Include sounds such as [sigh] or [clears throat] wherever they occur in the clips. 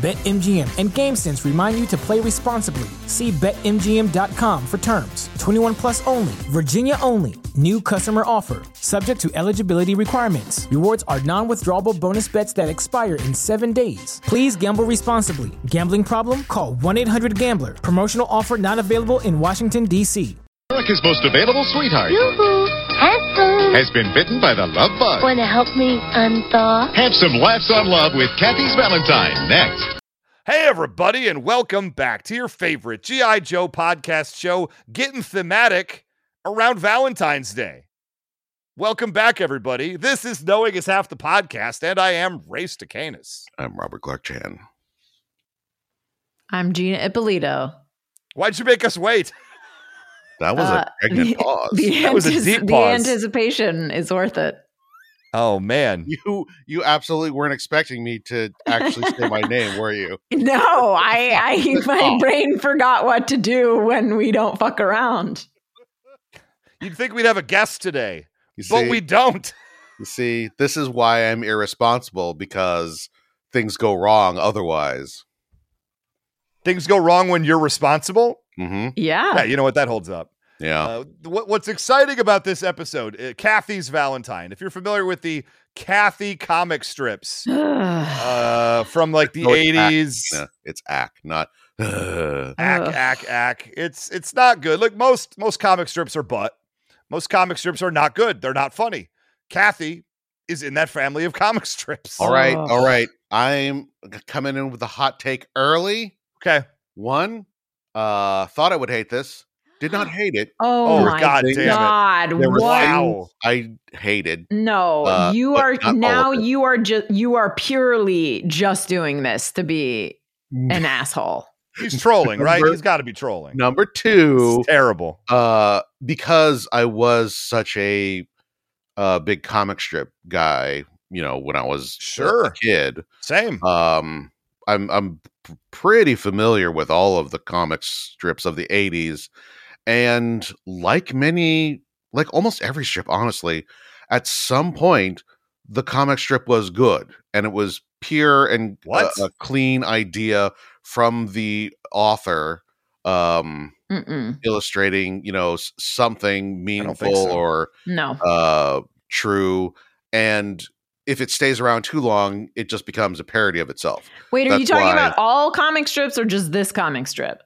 BetMGM and GameSense remind you to play responsibly. See BetMGM.com for terms. 21 plus only, Virginia only. New customer offer, subject to eligibility requirements. Rewards are non withdrawable bonus bets that expire in seven days. Please gamble responsibly. Gambling problem? Call 1 800 Gambler. Promotional offer not available in Washington, D.C. America's most available sweetheart Yoo-hoo! Handsome! has been bitten by the love bug. Wanna help me unthaw? Have some laughs on love with Cathy's Valentine next. Hey, everybody, and welcome back to your favorite G.I. Joe podcast show, getting thematic around Valentine's Day. Welcome back, everybody. This is Knowing is Half the Podcast, and I am Race to Canis. I'm Robert Clark Chan. I'm Gina Ippolito. Why'd you make us wait? That was Uh, a pregnant pause. The, That was a antis- deep the pause. anticipation is worth it. Oh, man. you you absolutely weren't expecting me to actually say my name, were you? [laughs] No, I, I [laughs] [laughs] my Oh. brain forgot what to do when we don't fuck around. You'd think we'd have a guest today, You but see, we don't. you see, this is why I'm irresponsible because things go wrong otherwise. Things go wrong when you're responsible. hmm Yeah. Yeah, you know what? That holds up. Yeah. Uh, what, what's exciting about this episode, uh, Cathy's Valentine. If you're familiar with the Cathy comic strips [sighs] uh, from like the No, it's act. 80s, Yeah, it's ack, not. [sighs] uh, ack, ack, ack. It's it's not good. Look, most most comic strips are butt. Most comic strips are not good. They're not funny. Cathy is in that family of [laughs] comic strips. all right, all right. I'm coming in with a hot take early. Okay. One, uh, thought I would hate this. Did not [gasps] hate it. oh, Oh, my God damn. God. There What? Wow. I hated. No, Uh, you are now you are just you are purely just doing this to be an [laughs] asshole. He's trolling, right? Number- He's got to be trolling. Number two, It's terrible. uh, because I was such a uh, big comic strip guy, you know, when I was Sure. a kid, Same. um, I'm I'm pretty familiar with all of the comic strips of the '80s, and like many, like almost every strip, honestly, at some point the comic strip was good, and it was pure and a- What? a clean idea from the author. Um, Mm-mm. illustrating you know something meaningful so. or No. uh true and if it stays around too long it just becomes a parody of itself Wait, are you talking why- about all comic strips or just this comic strip?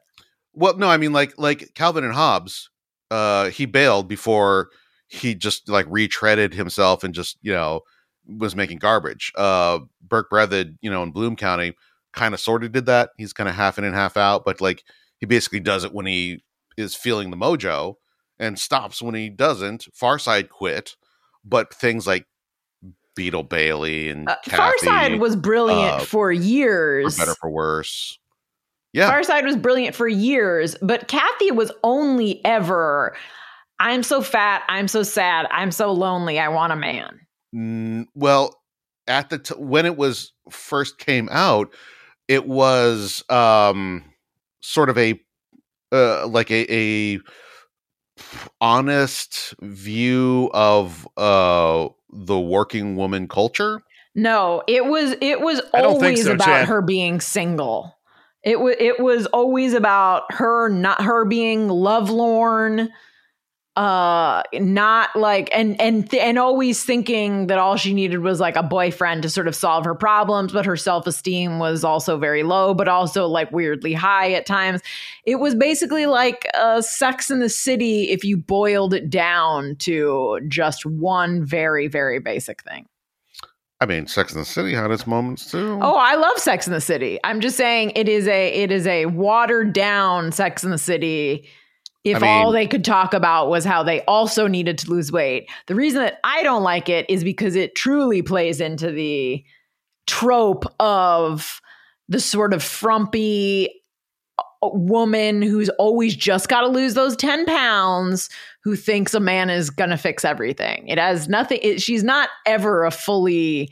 Well no i mean like like calvin and hobbes uh he bailed before he just like retreaded himself and just you know was making garbage. Uh berke breathed you know in bloom county kind of sort of did that. He's kind of half in and half out but like he basically does it when he is feeling the mojo and stops when he doesn't. Farside quit but things like beetle bailey and Uh, Cathy, Farside was brilliant uh, for for years. better for worse yeah Farside was brilliant for years, but Cathy was only ever I'm so fat, I'm so sad, I'm so lonely, I want a man. Mm, well, at the t- when it was first came out, it was um sort of a uh, like a, a honest view of uh the working woman culture. No, it was it was I don't think always so, about Chad. her being single. It was it was always about her not her being lovelorn, uh, not like and and th- and always thinking that all she needed was like a boyfriend to sort of solve her problems, but her self esteem was also very low, but also like weirdly high at times. It was basically like uh, Sex in the City if you boiled it down to just one very very basic thing. I mean, Sex in the City had its moments too. Oh, I love Sex in the City. I'm just saying it is a it is a watered down Sex in the City if I mean- all they could talk about was how they also needed to lose weight. The reason that I don't like it is because it truly plays into the trope of the sort of frumpy woman who's always just got to lose those 10 pounds who thinks a man is going to fix everything. It has nothing it, she's not ever a fully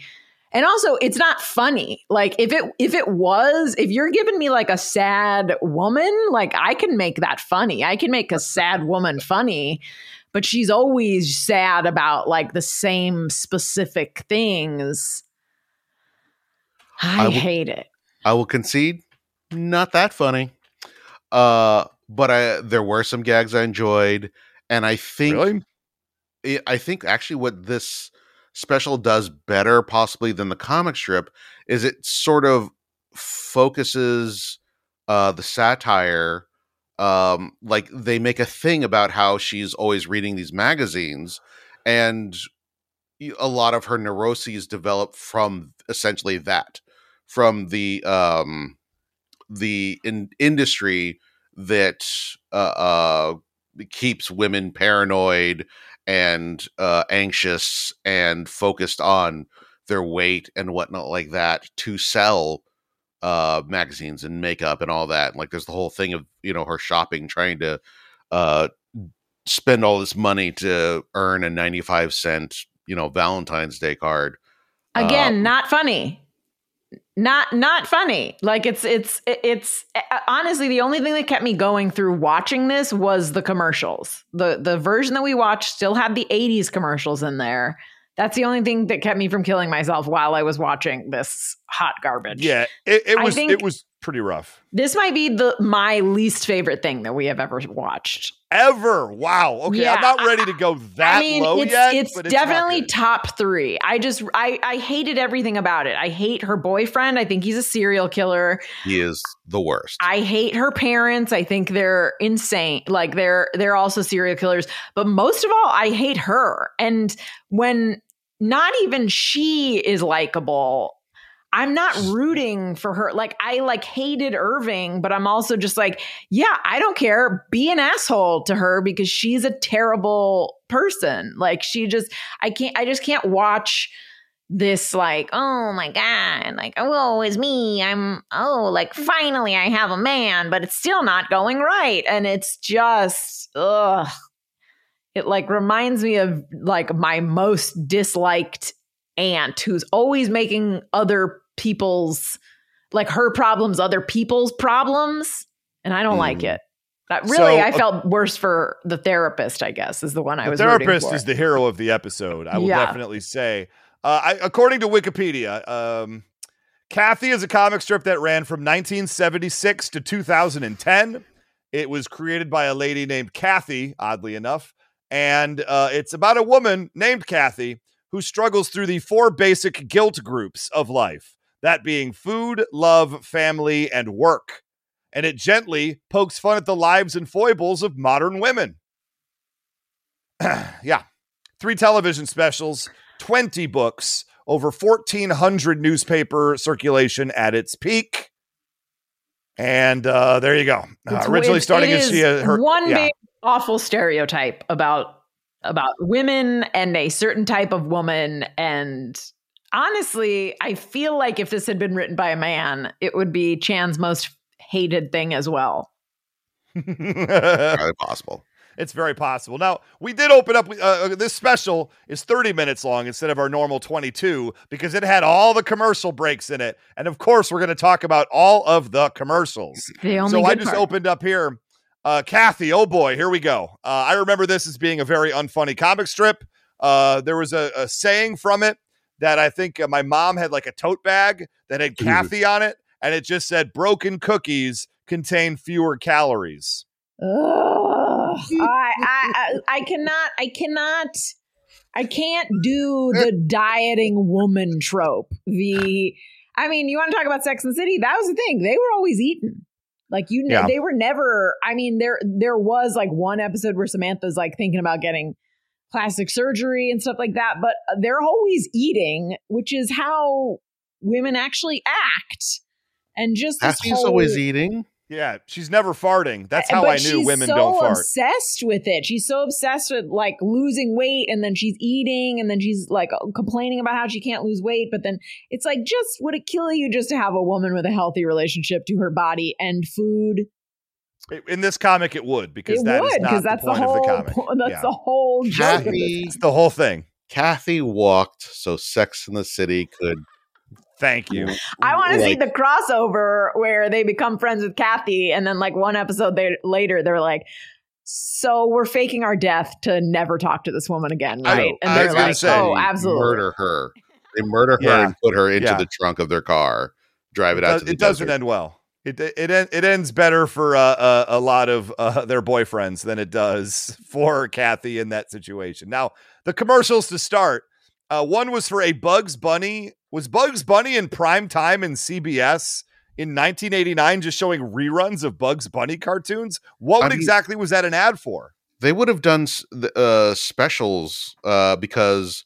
and also it's not funny. Like if it if it was, if you're giving me like a sad woman, like I can make that funny. I can make a sad woman funny, but she's always sad about like the same specific things. I, I will- hate it. I will concede, not that funny. Uh, but I there were some gags I enjoyed, and I think Really? it, I think actually what this special does better possibly than the comic strip is it sort of focuses uh the satire um like they make a thing about how she's always reading these magazines and a lot of her neuroses develop from essentially that from the um the in- industry that uh, uh keeps women paranoid and uh, anxious and focused on their weight and whatnot like that to sell uh, magazines and makeup and all that. Like there's the whole thing of you know her shopping, trying to uh, spend all this money to earn a 95 cent you know Valentine's Day card. Again, Um, not funny. Not not funny. Like it's it's it's uh, honestly the only thing that kept me going through watching this was the commercials. The the version that we watched still had the 80s commercials in there. That's the only thing that kept me from killing myself while I was watching this hot garbage. Yeah, it, it was it was pretty rough. This might be the my least favorite thing that we have ever watched. Ever. Wow. Okay, Yeah, I'm not ready to go that I mean, low it's yet. it's it's definitely top three. I just I I hated everything about it. I hate her boyfriend. I think he's a serial killer. He is the worst. I hate her parents. I think they're insane. Like they're they're also serial killers. But most of all, I hate her. And when not even she is likable, I'm not rooting for her. Like I like hated Irving, but I'm also just like, yeah, I don't care. Be an asshole to her because she's a terrible person. Like she just I can't I just can't watch this like oh my god like oh it's me i'm oh like finally i have a man but it's still not going right and it's just ugh it like reminds me of like my most disliked aunt who's always making other people's like her problems other people's problems and i don't like Mm. it that really So, i uh, felt worse for the therapist i guess is the one i the was therapist is the hero of the episode. I will Yeah. definitely say. Uh, I, according to Wikipedia, um, Cathy is a comic strip that ran from 1976 to 2010. It was created by a lady named Cathy, oddly enough, and uh, it's about a woman named Cathy who struggles through the four basic guilt groups of life that being food, love, family, and work. And it gently pokes fun at the lives and foibles of modern women. [clears throat] yeah. Three television specials, 20 books, over 1,400 newspaper circulation at its peak. And uh, there you go. Uh, originally it's- starting it as she uh, her one yeah. big awful stereotype about about women and a certain type of woman and honestly i feel like if this had been written by a man it would be chan's most hated thing as well Entirely possible. It's very possible. Now, we did open up. Uh, this special is 30 minutes long instead of our normal 22 because it had all the commercial breaks in it. And of course, we're going to talk about all of the commercials. the only So I just part. opened up here. Uh, Cathy, oh boy, here we go. Uh, I remember this as being a very unfunny comic strip. Uh, there was a, a saying from it that I think uh, my mom had like a tote bag that had Cathy on it, and it just said broken cookies contain fewer calories. Ugh. [laughs] I, I I I cannot I cannot I can't do the [laughs] dieting woman trope. The I mean, you want to talk about Sex and City? That was the thing. They were always eating. Like you know, Yeah. they were never. I mean, there there was like one episode where Samantha's like thinking about getting plastic surgery and stuff like that, but they're always eating, which is how women actually act. And just this Cathy's whole, always eating. Yeah, she's never farting. That's how I knew women so don't fart. obsessed with it. She's so obsessed with like losing weight, and then she's eating, and then she's like complaining about how she can't lose weight. But then it's like, just would it kill you just to have a woman with a healthy relationship to her body and food? In this comic, it would because it that is would not because the that's the, whole. of the comic. that's Yeah. the whole joke. Cathy, It's the whole thing. Cathy walked so Sex in the City could. Thank you. I want to see the crossover where they become friends with Cathy, and then like one episode they, later, they're like, "So we're faking our death to never talk to this woman again, right?" don't- and I they're was like, say, "Oh, absolutely." murder her. They murder her Yeah. and put her into Yeah. the trunk of their car, drive it, It, out does, to the it doesn't end well. It it it ends better for uh, uh, a lot of uh, their boyfriends than it does [laughs] for Cathy in that situation. Now the commercials to start. Uh, one was for a Bugs Bunny. Was Bugs Bunny in prime time in CBS in 1989, just showing reruns of Bugs Bunny cartoons? What I mean- exactly was that an ad for? They would have done uh, specials uh, because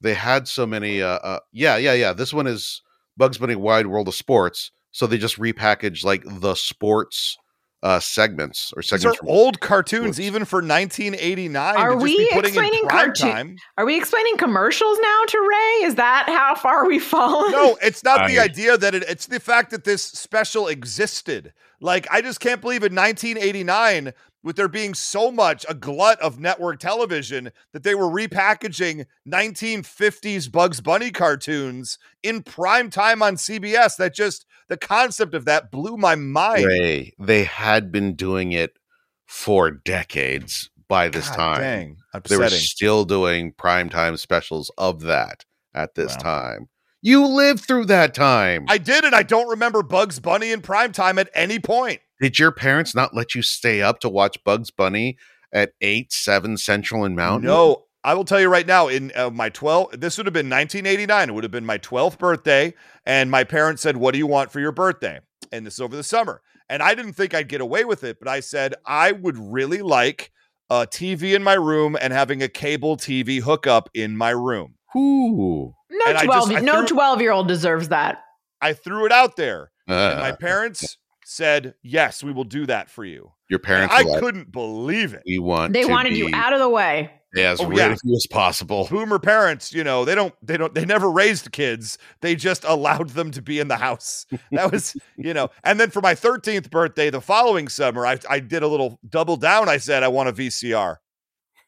they had so many. Uh, uh, yeah, yeah, yeah. This one is Bugs Bunny Wide World of Sports. So they just repackaged like the sports uh, segments or These are segments. from- old cartoons, Whoops. even for 1989. Are we be putting in explaining prime cartoon- Are we explaining commercials now to Ray? Is that how far we've fallen? No, it's not the idea that it, it's the fact that this special existed. Like, I just can't believe in 1989, with there being so much a glut of network television, that they were repackaging 1950s Bugs Bunny cartoons in prime time on CBS. That just, the concept of that blew my mind. Ray, they had been doing it for decades by this God time. Dang, They were still doing primetime specials of that at this Wow. time. You lived through that time. I did, and I don't remember Bugs Bunny in prime time at any point. Did your parents not let you stay up to watch Bugs Bunny at 8, 7 Central and Mountain? No, I will tell you right now. In uh, my 12, this would have been 1989. It would have been my 12th birthday, and my parents said, "What do you want for your birthday?" And this is over the summer, and I didn't think I'd get away with it, but I said I would really like a TV in my room and having a cable TV hookup in my room. Ooh. no and twelve. just- no threw- twelve year old deserves that. I threw it out there, and my Uh, parents said, "Yes, we will do that for you." your And parents I like, couldn't believe it. we want They to wanted you out of the way. as Oh, rid yeah. of you as possible. boomer parents, you know, they don't, they don't, they never raised kids. They just allowed them to be in the house. That was, [laughs] you know, and then for my 13th birthday, the following summer, I, I did a little double down. I said, I want a VCR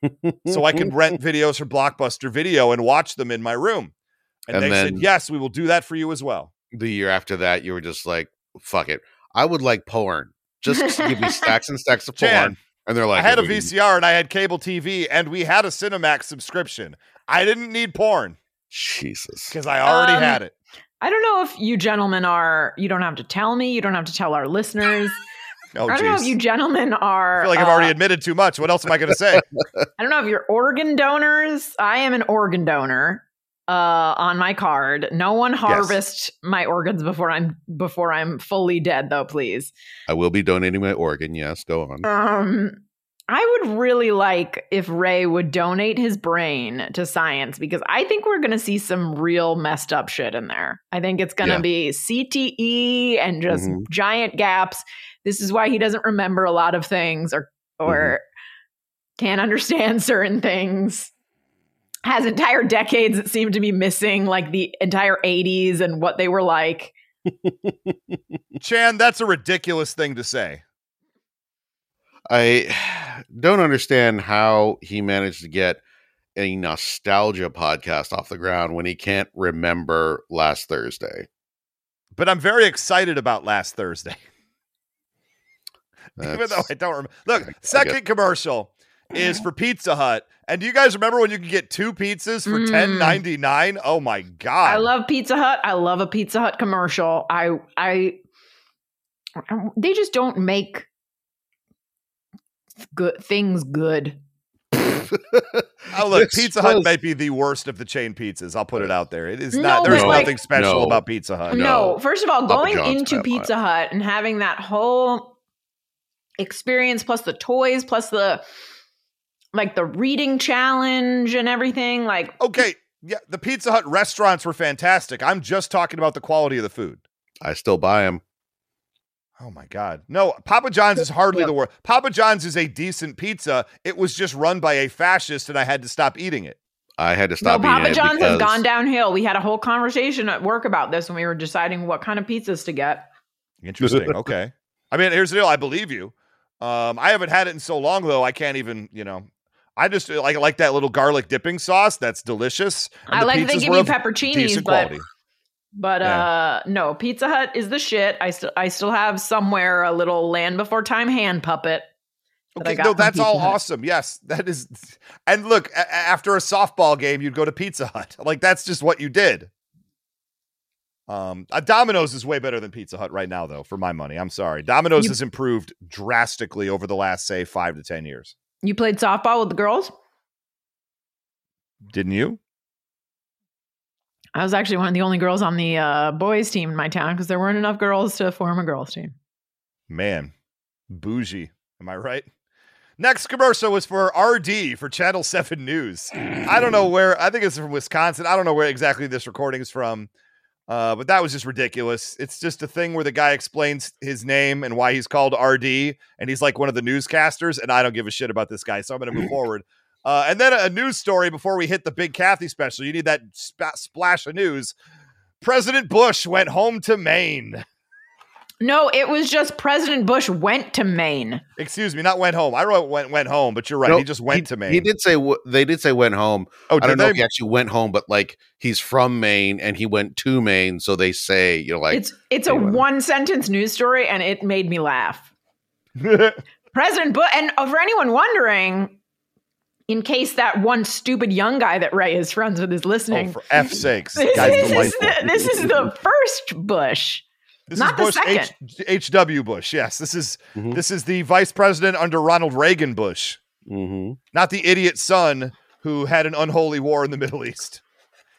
[laughs] so I can rent videos from Blockbuster Video and watch them in my room. And, And they then- said, yes, we will do that for you as well. the year after that, you were just like, fuck it. I would like porn. Just give me [laughs] stacks and stacks of porn. Jan, and they're like, I had a VCR and I had cable TV and we had a Cinemax subscription. I didn't need porn Jesus. because I already Um, had it. I don't know if you gentlemen are. You don't have to tell me. You don't have to tell our listeners. Oh, I don't know if you gentlemen are. I feel like I've uh, already admitted too much. What else am I going to say? [laughs] I don't know if you're organ donors. I am an organ donor uh, on my card. No one harvest my organs before I'm before I'm fully dead, though. Please. I will be donating my organ. Yes, go on. Um, I would really like if Ray would donate his brain to science because I think we're going to see some real messed up shit in there. I think it's going to Yeah. be CTE and just Mhm. giant gaps. This is why he doesn't remember a lot of things or or can't understand [laughs] certain things. Has entire decades that seem to be missing, like the entire 80s and what they were like. [laughs] Chan, that's a ridiculous thing to say. I don't understand how he managed to get a nostalgia podcast off the ground when he can't remember last Thursday. But I'm very excited about last Thursday. [laughs] Even though I don't remember. Look, I get- second commercial is for Pizza Hut. And do you guys remember when you could get two pizzas for Mm. ten ninety nine? Oh my god! I love Pizza Hut. I love a Pizza Hut commercial. I I they just don't make good things good. Oh look, This Pizza Hut might be the worst of the chain pizzas. I'll put it out there. It is No, not. There's but, like- nothing special No. about Pizza Hut. No. No, first of all, Papa going John's into Pizza Hut and having that whole experience plus the toys plus the like the reading challenge and everything like Okay, yeah, the Pizza Hut restaurants were fantastic. I'm just talking about the quality of the food. I still buy them. Oh my God. No, Papa John's is hardly Yep. the worst. Papa John's is a decent pizza. It was just run by a fascist and I had to stop eating it. I had to No, stop eating Papa it John's has gone downhill. We had a whole conversation at work about this when we were deciding what kind of pizzas to get. Interesting. [laughs] okay. I mean, here's the deal. I believe you. Um, I haven't had it in so long though. I can't even, you know, I just like like that little garlic dipping sauce. That's delicious. And I the like they give you of pepperoncinis, but but Yeah. uh no, Pizza Hut is the shit. I still I still have somewhere a little Land Before Time hand puppet. that Okay, no, that's all Hut. awesome. Yes, that is. And look, a- after a softball game, you'd go to Pizza Hut. [laughs] Like that's just what you did. Um, uh, Domino's is way better than Pizza Hut right now, though. For my money, I'm sorry. Domino's You- has improved drastically over the last, say, five to ten years. You played softball with the girls? Didn't you? I was actually one of the only girls on the uh, boys team in my town because there weren't enough girls to form a girls team. Man, bougie. Am I right? Next commercial was for RD for Channel 7 News. I don't know where, I think it's from Wisconsin. I don't know where exactly this recording is from, uh, but that was just ridiculous. It's just a thing where the guy explains his name and why he's called RD, and he's like one of the newscasters, and I don't give a shit about this guy, so I'm going to move [laughs] forward. Uh, and then a news story before we hit the big Cathy special. You need that spa- splash of news. President Bush went home to Maine. No, it was just President Bush went to Maine. Excuse me, not went home. I wrote went went home, but you're right. No, he just went to Maine. He did say w- they did say went home. oh, I don't know if he actually went home, but like he's from Maine and he went to Maine, so they say you know like it's it's a one sentence news story, and it made me laugh. [laughs] President Bush, and uh, for anyone wondering, in case that one stupid young guy that Ray is friends with is oh, listening, for F sakes, [laughs] this, guy's this is the, this is the first Bush. This not is Bush H, second. HW Bush. Yes, this is Mhm. this is the vice president under Ronald Reagan Bush, mhm. not the idiot son who had an unholy war in the Middle East.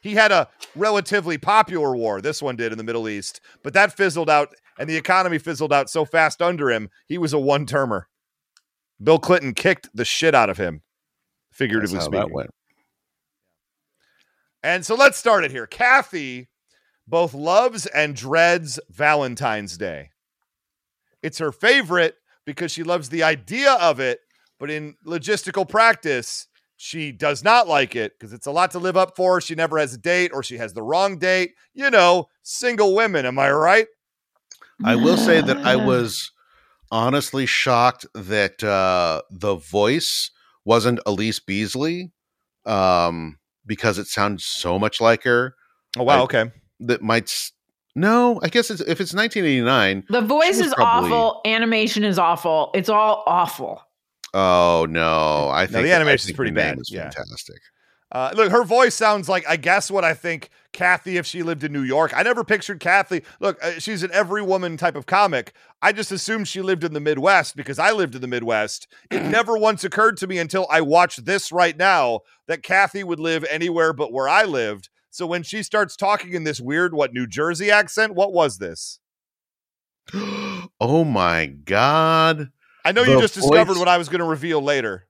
He had a relatively popular war. This one did in the Middle East, but that fizzled out, and the economy fizzled out so fast under him. He was a one termer. Bill Clinton kicked the shit out of him, That's figuratively how speaking. that went. And so let's start it here. Cathy both loves and dreads Valentine's Day. It's her favorite because she loves the idea of it, but in logistical practice, she does not like it because it's a lot to live up for. She never has a date or she has the wrong date. You know, single women, am I right? I will say that I was honestly shocked that uh, the voice wasn't Allyce Beasley um, because it sounds so much like her. Oh, wow. I- okay. That might. No, I guess it's, if it's 1989. The voice is probably- awful. Animation is awful. It's all awful. Oh no, I the think I animation's think pretty bad, is yeah. fantastic. Uh, look, her voice sounds like I guess what I think Cathy if she lived in New York. I never pictured Cathy. Look, uh, she's an every woman type of comic. I just assumed she lived in the Midwest because I lived in the Midwest. It [clears throat] never once occurred to me until I watched this right now that Cathy would live anywhere but where I lived. So when she starts talking in this weird what New Jersey accent, what was this? [gasps] oh my god! I know you The just discovered what I was going to reveal later.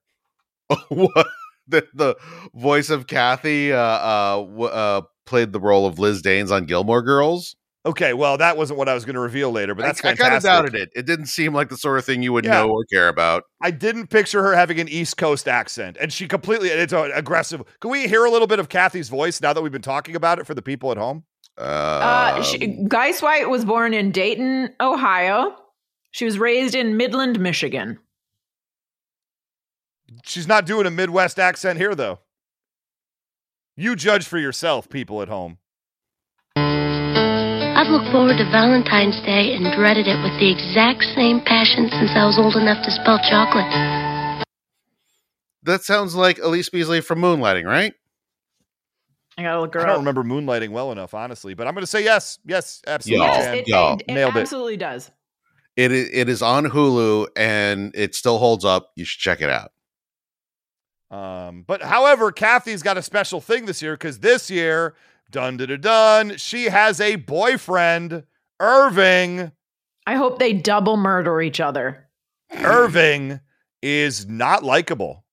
[laughs] what the, the voice of Cathy uh, uh, w- uh, played the role of Liz Danes on Gilmore Girls. Okay, well that wasn't what I was going to reveal later, but that's I, I kind of doubted it. It didn't seem like the sort of thing you would Yeah. know or care about. I didn't picture her having an East Coast accent, and she completely it's uh, aggressive. Can we hear a little bit of Cathy's voice now that we've been talking about it for the people at home? Uh, Um, she, Guisewite was born in Dayton, Ohio. She was raised in Midland, Michigan. She's not doing a Midwest accent here, though. You judge for yourself, people at home. I've looked forward to Valentine's Day and dreaded it with the exact same passion since I was old enough to spell chocolate. that sounds like Allyce Beasley from Moonlighting, right? I gotta look I don't up. remember moonlighting well enough, honestly, but I'm going to say yes, yes, absolutely. Yes, Jan. it, y'all, it, it nailed it. absolutely does. It it is on Hulu and it still holds up. You should check it out. Um, but however, Cathy's got a special thing this year because this year, dun dun dun dun, she has a boyfriend, Irving. I hope they double murder each other. Irving is not likable.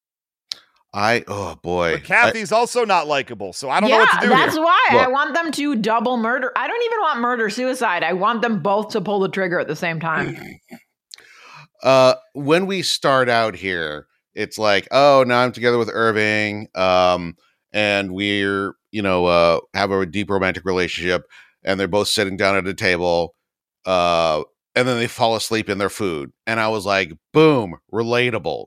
I oh boy, But Cathy's also not likable, so I don't yeah, know what to do that's here. why I want them to double murder. I don't even want murder suicide. I want them both to pull the trigger at the same time. [clears throat] uh when we start out here it's like oh now i'm together with irving um and we're you know uh have a deep romantic relationship and they're both sitting down at a table uh and then they fall asleep in their food and i was like boom relatable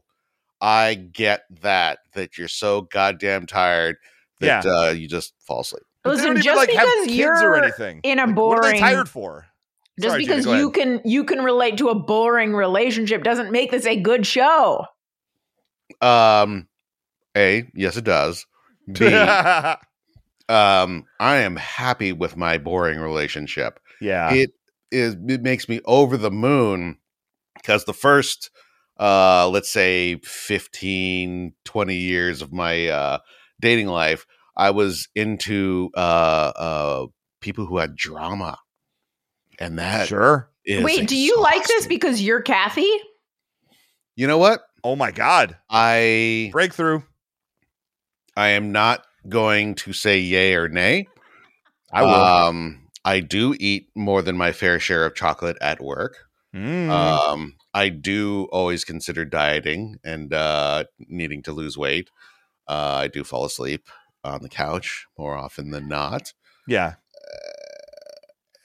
i get that that you're so goddamn tired that uh you just fall asleep Listen, don't even just like because you're or anything. in a Like, what are they boring- tired for? Just Sorry, because go you ahead. can you can relate to a boring relationship doesn't make this a good show. um a yes it does [laughs] b [laughs] um i am happy with my boring relationship yeah. it is it makes me over the moon because the first uh let's say 15 20 years of my uh dating life i was into uh uh people who had drama and that sure. is Wait, do you like this because you're Cathy? you know what Oh my God. i Breakthrough. I am not going to say yay or nay I will. um i do eat more than my fair share of chocolate at work Mm. Um, I do always consider dieting and uh, needing to lose weight. Uh, I do fall asleep on the couch more often than not. yeah.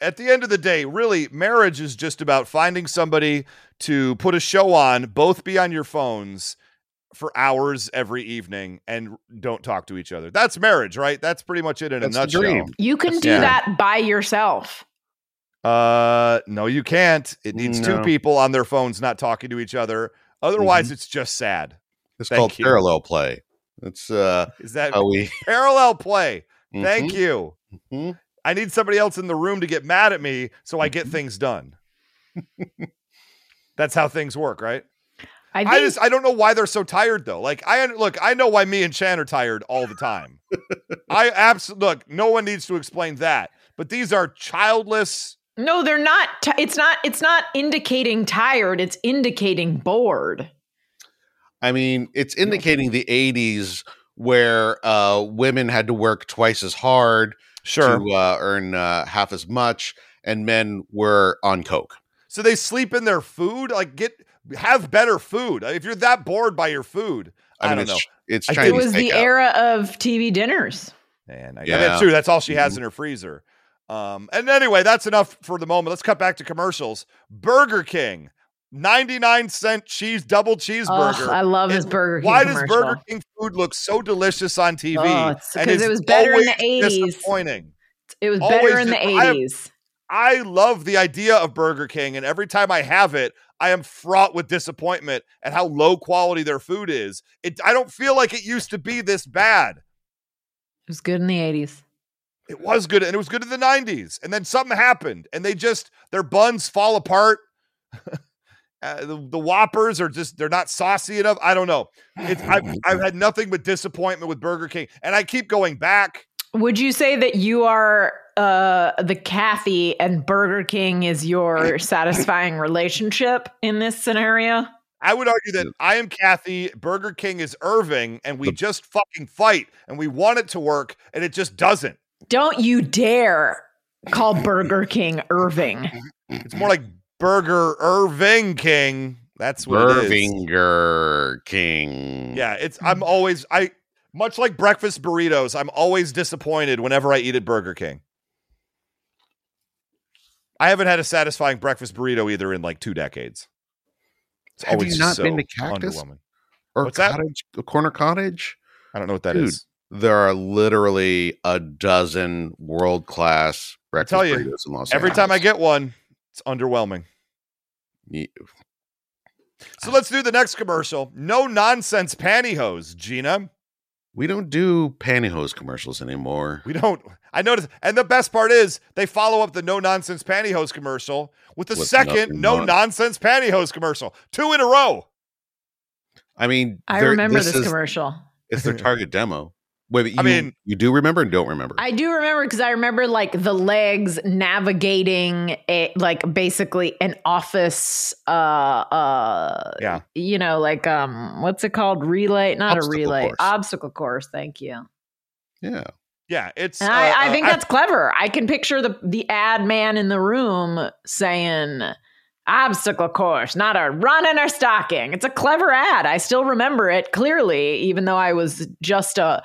At the end of the day, really, marriage is just about finding somebody to put a show on, both be on your phones for hours every evening and don't talk to each other. That's marriage, right? That's pretty much it in That's a nutshell. dream. You can That's- do yeah. that by yourself. Uh, no, you can't. It needs two people on their phones not talking to each other. Otherwise, Mhm. it's just sad. It's Thank called you. parallel play. It's uh, [laughs] Is that how we. [laughs] parallel play? Thank Mhm, you. mhm. I need somebody else in the room to get mad at me so I Mm-hmm. get things done. [laughs] That's how things work, right? I think I just I don't know why they're so tired though. Like I look, I know why me and Chan are tired all the time. [laughs] I absolutely look. No one needs to explain that. But these are childless. no, they're not. T- it's not. It's not indicating tired. It's indicating bored. I mean, it's indicating the '80s where uh, women had to work twice as hard Sure. to uh, earn uh, half as much, and men were on coke. So they sleep in their food. Like get have better food. If you're that bored by your food, I, I mean, don't it's know. it's I- It was the takeout. era of TV dinners. And I, Yeah. that's true. That's all she Mm-hmm. has in her freezer. Um, and anyway, that's enough for the moment. Let's cut back to commercials. Burger King, 99 cent cheese double cheeseburger. Ugh, I love And his Burger King. Why does. Burger King food look so delicious on TV? Oh, it's and 'cause is it was better in the 80s. Disappointing. It was always better in the did- I have- eighties. I love the idea of Burger King, and every time I have it, I am fraught with disappointment at how low quality their food is. It, I don't feel like it used to be this bad. It was good in the eighties. It was good, and it was good in the '90s. And then something happened, and they just their buns fall apart. [laughs] uh, the, the Whoppers are just—they're not saucy enough. I don't know. It's I've, I've had nothing but disappointment with Burger King, and I keep going back. Would you say that you are uh, the Cathy and Burger King is your [laughs] satisfying relationship in this scenario? I would argue that I am Cathy, Burger King is Irving, and we just fucking fight, and we want it to work, and it just doesn't. Don't you dare call Burger King Irving. It's more like Burger Irving King. That's what it is. Burger King. Yeah, it's I'm always I much like breakfast burritos, I'm always disappointed whenever I eat at Burger King. I haven't had a satisfying breakfast burrito either in like two decades. It's Have you not so been to Cactus? Or What's that? cottage, corner cottage. I don't know what that is. Dude, There are literally a dozen world class breakfast tell you, burritos in Los Angeles. Every time I get one, it's underwhelming. So let's do the next commercial. No nonsense pantyhose, Gina. We don't do pantyhose commercials anymore. We don't. I noticed. And the best part is they follow up the no nonsense pantyhose commercial with the With second no nonsense pantyhose commercial. Two in a row. I mean, I they're- remember this, is- commercial. It's their [laughs] target demo. Wait, you, I mean- you do remember and don't remember? I do remember because I remember like the legs navigating a like basically an office uh uh Yeah. you know like um what's it called relay not Obstacle a relay course. obstacle course thank you yeah. Yeah, it's. and uh, I, I uh, think that's clever I can picture the the ad man in the room saying obstacle course not a run in a stocking it's a clever ad I still remember it clearly even though I was just a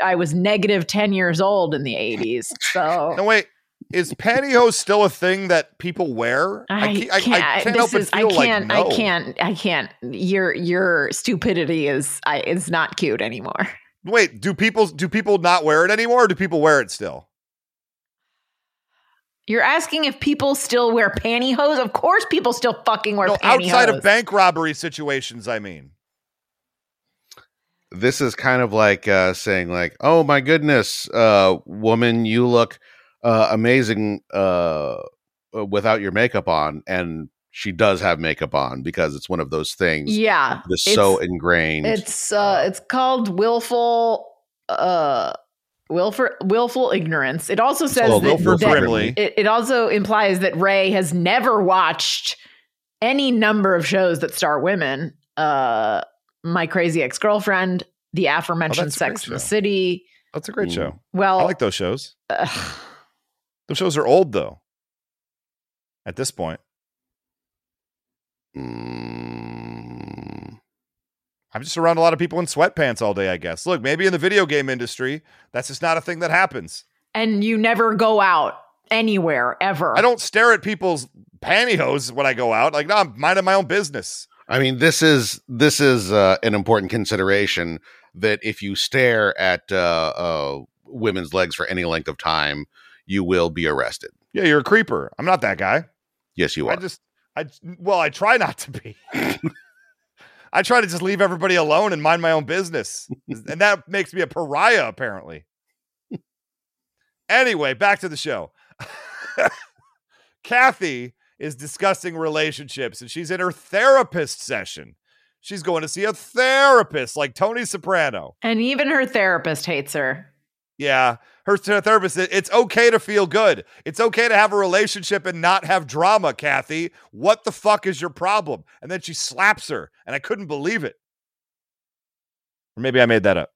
I was negative 10 years old in the 80s so [laughs] No, wait. Is pantyhose still a thing that people wear? I ca- can't. I, can't help but is. I can't. like no. I can't. I can't. Your your stupidity is. I. It's not cute anymore. Wait, do people do people not wear it anymore? or Do people wear it still? You're asking if people still wear pantyhose. Of course, people still fucking wear No, pantyhose. outside of bank robbery situations, I mean. This is kind of like uh, saying, like, "Oh my goodness, uh, woman, you look uh, amazing uh, uh, without your makeup on," and she does have makeup on because it's one of those things Yeah, that's so ingrained. It's uh, it's called willful. Uh, willful willful ignorance. It also says called that, that it, it also implies that Ray has never watched any number of shows that star women. Uh, My Crazy Ex Girlfriend, the aforementioned that's a great Sex in the. City. That's a great Mm. show. Well, I like those shows. ugh. [sighs] Those shows are old though. At this point, Mm, I'm just around a lot of people in sweatpants all day. I guess. Look, maybe in the video game industry, that's just not a thing that happens. and you never go out anywhere ever. I don't stare at people's pantyhose when I go out. Like, no, I'm minding my own business. I mean, this is this is uh, an important consideration that if you stare at uh, uh, women's legs for any length of time, you will be arrested. Yeah, you're a creeper. I'm not that guy. Yes, you are. I just, I well, I try not to be. [laughs] I try to just leave everybody alone and mind my own business, and that makes me a pariah, apparently. Anyway, back to the show. [laughs] Cathy is discussing relationships, and she's in her therapist session. She's going to see a therapist like Tony Soprano. and even her therapist hates her. Yeah, her therapist. said, It's okay to feel good. It's okay to have a relationship and not have drama, Cathy. What the fuck is your problem? And then she slaps her, and I couldn't believe it. Or maybe I made that up.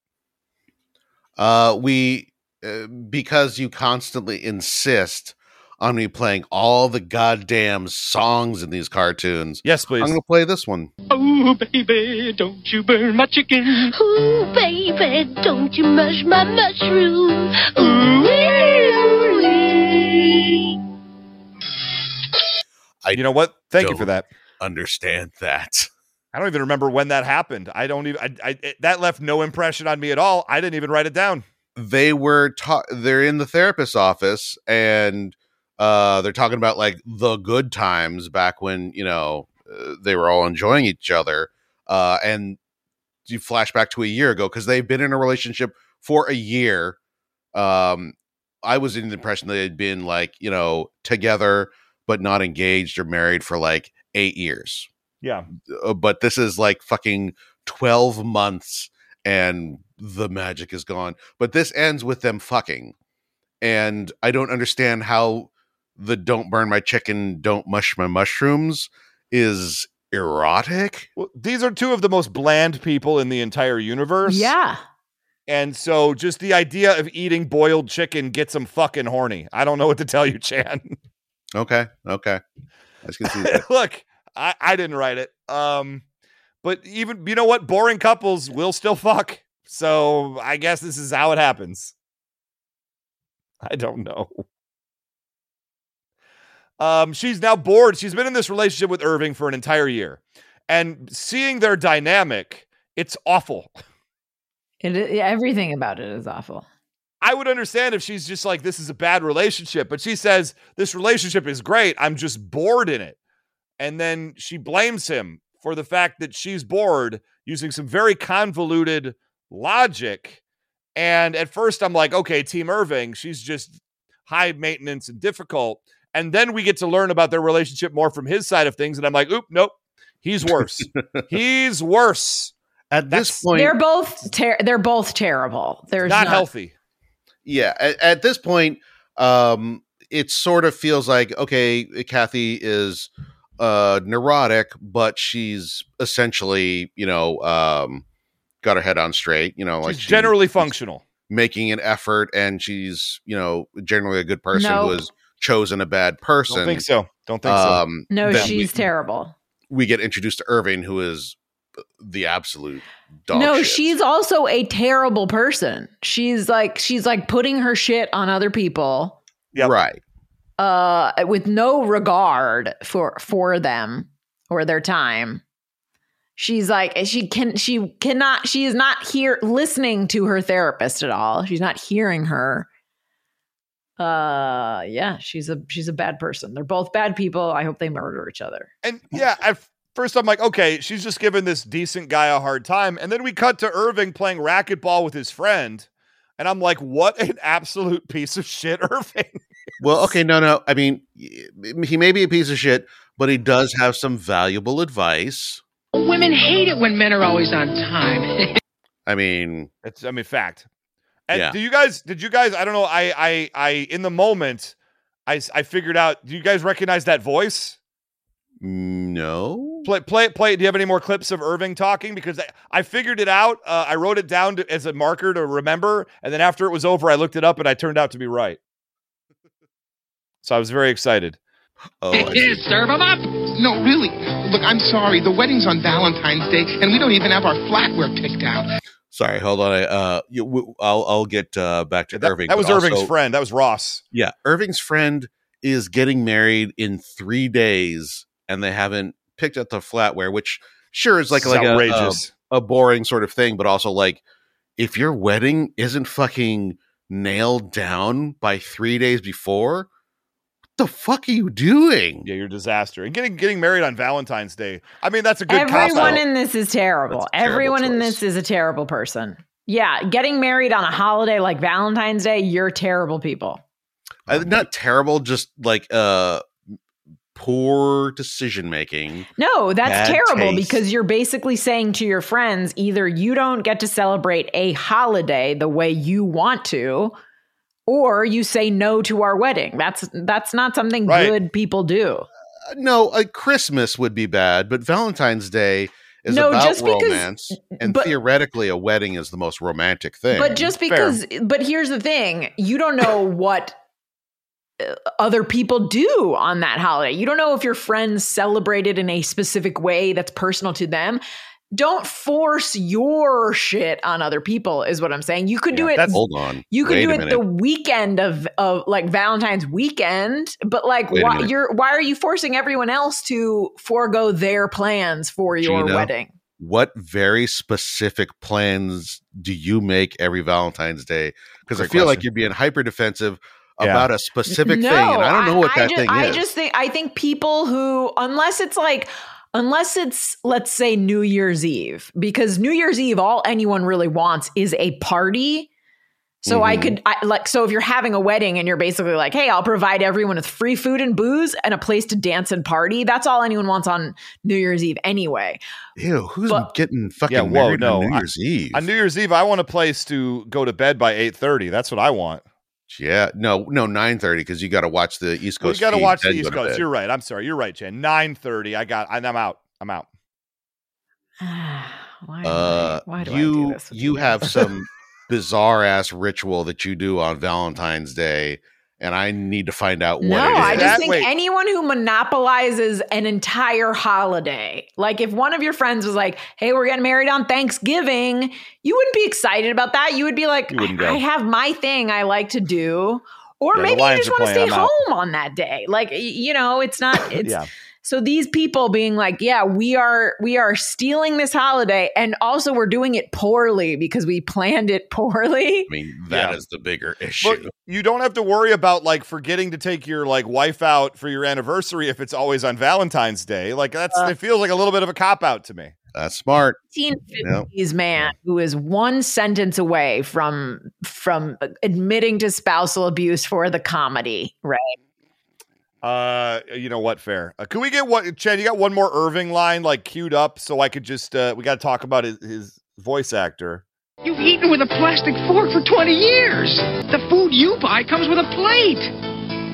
Uh, we uh, because you constantly insist on me playing all the goddamn songs in these cartoons. Yes, please. I'm going to play this one. Oh, baby, don't you burn my chicken. Oh, baby, don't you mush my mushroom. Ooh, I you know what? Thank you for that. understand that. I don't even remember when that happened. I don't even. I, I it, that left no impression on me at all. I didn't even write it down. They were ta- they're in the therapist's office and uh they're talking about like the good times back when, you know, uh, they were all enjoying each other. Uh and you flash back to a year ago cuz they've been in a relationship for a year. Um I was in the impression they had been like, you know, together but not engaged or married for like 8 years. Yeah. uh, but this is like fucking 12 months and the magic is gone. But this ends with them fucking. And I don't understand how the don't burn my chicken, don't mush my mushrooms is erotic. Well, these are two of the most bland people in the entire universe. Yeah. And so just the idea of eating boiled chicken gets them fucking horny. I don't know what to tell you, Chan. Okay. Okay. I just can see that. [laughs] Look, I, I didn't write it. Um, but even you know what? Boring couples will still fuck. So I guess this is how it happens. I don't know. Um, she's now bored. She's been in this relationship with Irving for an entire year. And seeing their dynamic, it's awful. [laughs] It, everything about it is awful. I would understand if she's just like, this is a bad relationship, but she says, this relationship is great. I'm just bored in it. And then she blames him for the fact that she's bored using some very convoluted logic. And at first, I'm like, okay, Team Irving, she's just high maintenance and difficult. And then we get to learn about their relationship more from his side of things. And I'm like, oop, nope, he's worse. [laughs] he's worse. At That's- this point, they're both ter- they're both terrible. They're not, healthy. yeah at, at this point um it sort of feels like okay cathy is uh neurotic but she's essentially you know um got her head on straight you know like She's she- generally she's functional. making an effort and she's you know generally a good person who Nope. Has chosen a bad person Don't think so. Don't think so. um No, she's we, terrible. we get introduced to irving who is the absolute dog no, shit. she's also a terrible person. She's like she's like putting her shit on other people Yep. right uh with no regard for for them or their time. She's like she can she cannot she is not here listening to her therapist at all. She's not hearing her. Uh yeah, she's a she's a bad person. They're both bad people. I hope they murder each other. And yeah, [laughs] at first I'm like, okay, she's just giving this decent guy a hard time. And then we cut to Irving playing racquetball with his friend. And I'm like, what an absolute [laughs] piece of shit, Irving. Well, okay, no, no. I mean, he may be a piece of shit, but he does have some valuable advice. Women hate it when men are always on time. [laughs] I mean, It's I mean, fact. And Yeah. do you guys did you guys I don't know, I I I in the moment I I figured out, do you guys recognize that voice? no. Play play play. Do you have any more clips of Irving talking? Because I, I figured it out. Uh, I wrote it down to, as a marker to remember, and then after it was over, I looked it up, and I turned out to be right. So I was very excited. Oh, I see. Serve them up. No, really. Look, I'm sorry. The wedding's on Valentine's Day, and we don't even have our flatware picked out. Sorry. Hold on. I, uh, you, w- I'll I'll get uh, back to That, Irving. that was Irving's also- friend. That was Ross. Yeah, Irving's friend is getting married in three days, and they haven't picked up the flatware, which sure is like It's like a, a, a boring sort of thing, but also like if your wedding isn't fucking nailed down by three days before, the fuck are you doing? yeah, you're a disaster. And getting getting married on Valentine's Day. I mean, that's a good Everyone cop-out. in this is terrible. Terrible Everyone in this is a terrible person. Yeah, getting married on a holiday like Valentine's Day, you're terrible people. Uh, not terrible, just like uh poor decision making. No, that's terrible taste. because you're basically saying to your friends either you don't get to celebrate a holiday the way you want to or you say no to our wedding. That's that's not something Right. good people do. Uh, no, a Christmas would be bad, but Valentine's Day is No, about just because- romance, and but- theoretically, a wedding is the most romantic thing. But just Fair. because but here's the thing, you don't know [coughs] what uh, other people do on that holiday. You don't know if your friends celebrate it in a specific way that's personal to them. Don't force your shit on other people is what I'm saying. You could do it hold on, You could Wait do it minute. the weekend of of like Valentine's weekend, but like Wait why you're why are you forcing everyone else to forego their plans for your Gina, wedding? what very specific plans do you make every Valentine's Day? Because I Great feel like you're being hyper defensive Yeah. about a [laughs] specific no, thing, and I don't know what that ju- thing is I just think I think people who unless it's like unless it's let's say New Year's Eve because New Year's Eve all anyone really wants is a party. So I Mhm. could I, like so if you're having a wedding and you're basically like, "Hey, I'll provide everyone with free food and booze and a place to dance and party." That's all anyone wants on New Year's Eve anyway. Ew, who's but- getting fucking Yeah, whoa, married no, on New I- Year's Eve? On New Year's Eve, I want a place to go to bed by 8:30. That's what I want. Yeah, no, no, nine thirty because you got to watch the East Coast. you got to watch the East Coast. You're right. I'm sorry. You're right, Jen. 9:30. I got. I'm out. I'm out. [sighs] why, do Uh, I, why do I do you this? with you have some [laughs] bizarre ass ritual that you do on Valentine's Day, and I need to find out what No, it is. I just That- think wait. anyone who monopolizes an entire holiday, like if one of your friends was like, "Hey, we're getting married on Thanksgiving," you wouldn't be excited about that. You would be like, I. I have my thing I like to do." Or Yeah, maybe you just want to stay I'm out. home on that day. Like you know, it's not [laughs] it's yeah. So these people being like, yeah, we are we are stealing this holiday and also we're doing it poorly because we planned it [laughs] poorly. I mean, that is Yeah. the bigger issue. But you don't have to worry about like forgetting to take your like wife out for your anniversary if it's always on Valentine's Day. Like that's Uh. it feels like a little bit of a cop out to me. That's smart. 1950s man who is one sentence away from from admitting to spousal abuse for the comedy, right? Uh, you know what? Fair. Uh, can we get what Chad, you got one more Irving line like queued up so I could just. uh We got to talk about his, his voice actor. You've eaten with a plastic fork for 20 years. The food you buy comes with a plate.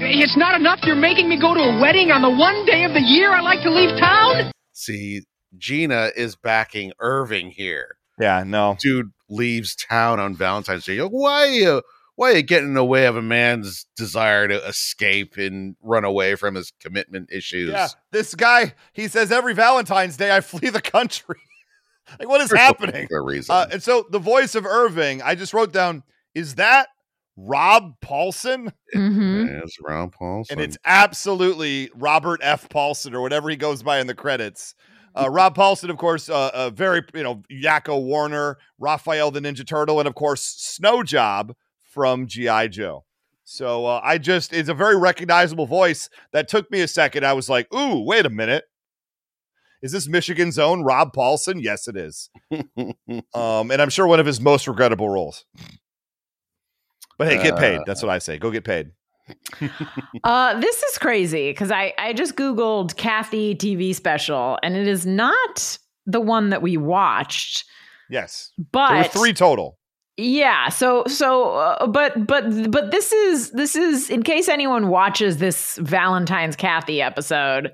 It's not enough you're making me go to a wedding on the one day of the year I like to leave town? See, Gina is backing Irving here. Yeah, no. Dude leaves town on Valentine's Day. Like, why are you why are you getting in the way of a man's desire to escape and run away from his commitment issues? Yeah, this guy, he says every Valentine's Day I flee the country. [laughs] like, what is For no happening? particular reason. Uh, and so the voice of Irving, I just wrote down, is that Rob Paulsen? [laughs] Mm-hmm. It's Ron Paulsen. And it's absolutely Robert F. Paulsen or whatever he goes by in the credits. Uh, Rob Paulsen, of course, uh, a very, you know, Yakko Warner, Raphael the Ninja Turtle, and of course, Snow Job from G.I. Joe. So uh, I just, it's a very recognizable voice that took me a second. I was like, ooh, wait a minute. Is this Michigan's own Rob Paulsen? Yes, it is. [laughs] Um, and I'm sure one of his most regrettable roles. But hey, get paid. That's what I say. Go get paid. Uh, [laughs] this is crazy because I I just googled Cathy TV special and it is not the one that we watched, Yes. but there were three total. Yeah. So so uh, but but but this is this is in case anyone watches this Valentine's Cathy episode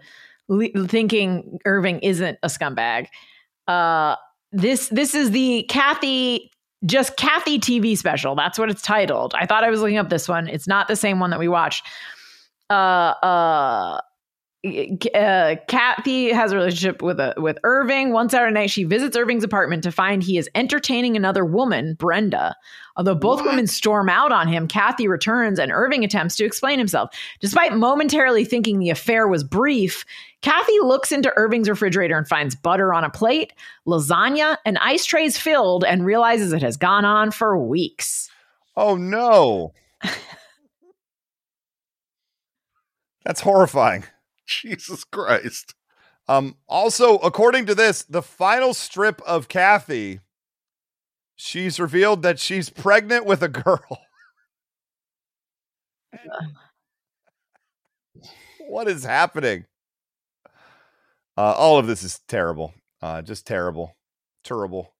le- thinking Irving isn't a scumbag. Uh this this is the Cathy just Cathy TV special. That's what it's titled. I thought I was looking up this one. It's not the same one that we watched. Uh uh uh, Cathy has a relationship with a with Irving. One Saturday night, she visits Irving's apartment to find he is entertaining another woman, Brenda. Although both women storm out on him, Cathy returns and Irving attempts to explain himself. Despite momentarily thinking the affair was brief, Cathy looks into Irving's refrigerator and finds butter on a plate, lasagna, and ice trays filled, and realizes it has gone on for weeks. Oh no. [laughs] That's horrifying. Jesus Christ. Um, also, according to this, the final strip of Cathy, she's revealed that she's pregnant with a girl. [laughs] what is happening? Uh, all of this is terrible. Uh, just terrible. Terrible.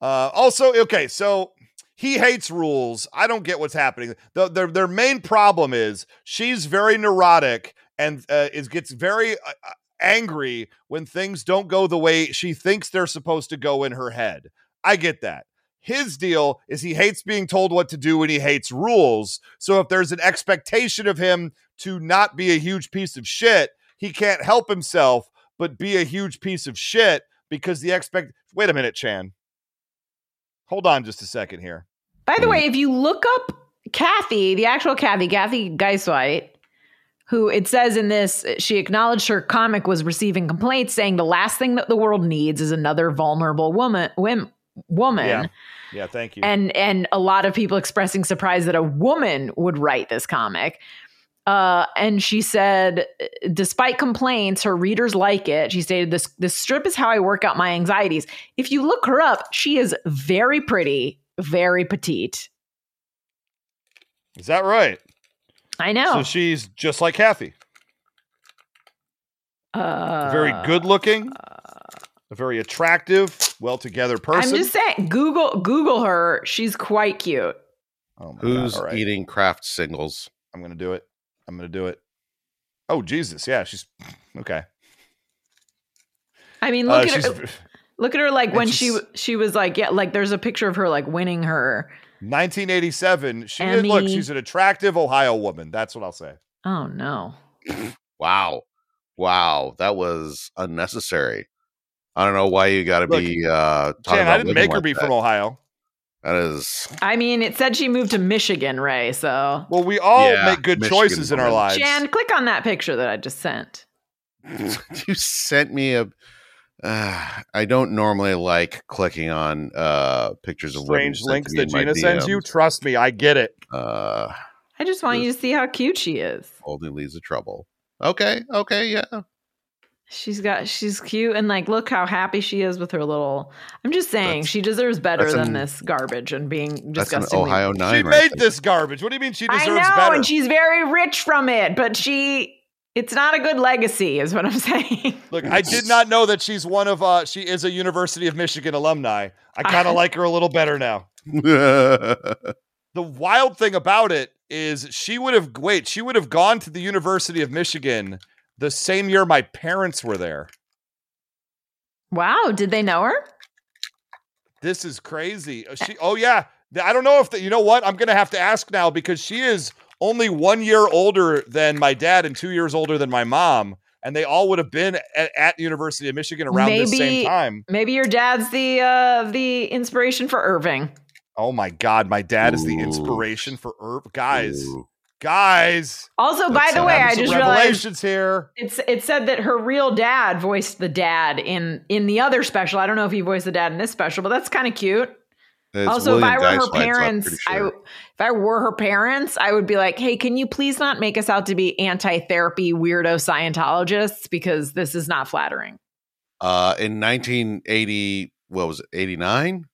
Uh, also, okay, so he hates rules. I don't get what's happening. The, their their main problem is she's very neurotic and uh, is gets very uh, uh, angry when things don't go the way she thinks they're supposed to go in her head. I get that. His deal is he hates being told what to do and he hates rules. So if there's an expectation of him to not be a huge piece of shit, he can't help himself but be a huge piece of shit because the expect Wait a minute, Chan. Hold on just a second here. By the way, if you look up Cathy, the actual Cathy, Cathy Guisewite, who it says in this, she acknowledged her comic was receiving complaints saying the last thing that the world needs is another vulnerable woman. Woman. Yeah. Yeah, thank you. And and a lot of people expressing surprise that a woman would write this comic. Uh, and she said, despite complaints, her readers like it. She stated, "This this strip is how I work out my anxieties." If you look her up, she is very pretty, very petite. Is that right? I know. So she's just like Cathy. uh, very good looking, a very attractive, well together person. I'm just saying, Google Google her. She's quite cute. Oh my Who's God. All right. eating craft singles? I'm gonna do it. I'm gonna do it. Oh Jesus, yeah, she's okay. I mean, Uh, look at her. Look at her like and when she she was like yeah like there's a picture of her like winning her 1987. She did look. She's an attractive Ohio woman. That's what I'll say. oh no Wow. Wow. That was unnecessary. I don't know why you got to be uh talking Jan, about I didn't make her like be that. from Ohio. That is I mean it said she moved to Michigan Ray so Well, we all Yeah, make good Michigan choices in our lives. Jan click on that picture that I just sent [laughs] you sent me a uh, I don't normally like clicking on uh pictures of women Strange links that Gina sends you. Trust me, I get it. Uh I just want you to see how cute she is only leads to trouble. Okay, okay, yeah. she's got she's cute and like look how happy she is with her little I'm just saying That's- she deserves better than an- this garbage and being That's an disgustingly Ohio She nine. made there. this garbage. What do you mean she I deserves know, better? and she's very rich from it, but she It's not a good legacy, is what I'm [laughs] saying. Look, I did not know that she's one of uh she is a University of Michigan alumni. I [laughs] kind of like her a little better now. [laughs] The wild thing about it is she would have wait, she would have gone to the University of Michigan the same year my parents were there. Wow, did they know her? This is crazy. Uh, She oh yeah. I don't know if that you know what? I'm gonna have to ask now because she is only one year older than my dad and two years older than my mom. And they all would have been at, at the University of Michigan around the same time. Maybe your dad's the uh the inspiration for Irving. Oh my God, my dad is the inspiration for Irv. Guys, Ooh. guys. Also, by the way, I having some just realized here. it's it said that her real dad voiced the dad in in the other special. I don't know if he voiced the dad in this special, but that's kind of cute. It's also, William if I were her parents, pretty I if I were her parents, I would be like, "Hey, can you please not make us out to be anti-therapy weirdo Scientologists because this is not flattering." Uh, in 1980, what was it, 89?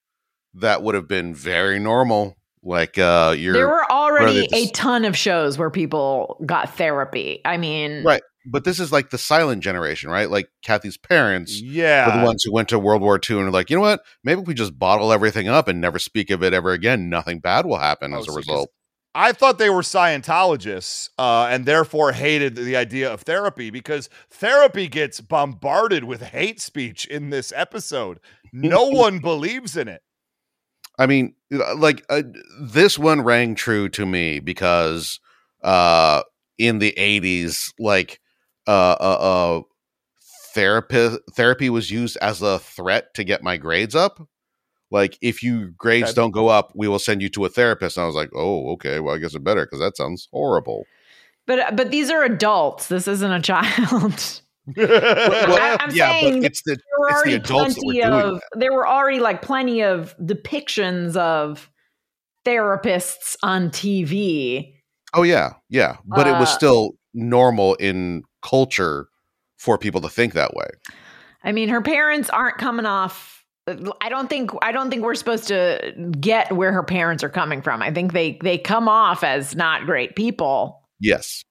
That would have been very normal. Like, uh, you're there were already a ton of shows where people got therapy. I mean, right, but this is like the silent generation, right? Like Cathy's parents were Yeah. the ones who went to World War II and were like, you know what? Maybe if we just bottle everything up and never speak of it ever again, nothing bad will happen Oh, as a so result. I thought they were Scientologists uh, and therefore hated the idea of therapy because therapy gets bombarded with hate speech in this episode. No [laughs] one believes in it. I mean, like uh, this one rang true to me because uh in the 80s like uh uh, uh therapy therapy was used as a threat to get my grades up. Like if you grades Okay. don't go up, we will send you to a therapist. And I was like, "Oh, okay. Well, I guess it better cuz that sounds horrible." but but these are adults. This isn't a [laughs] child. [laughs] Well, I- I'm yeah, saying but it's the there were it's the already adults that were plenty doing of there were already like plenty of depictions of therapists on TV. Oh yeah, yeah, but it was Uh, still normal in culture for people to think that way. I mean, her parents aren't coming off. I don't think I don't think we're supposed to get where her parents are coming from. I think they they come off as not great people. Yes.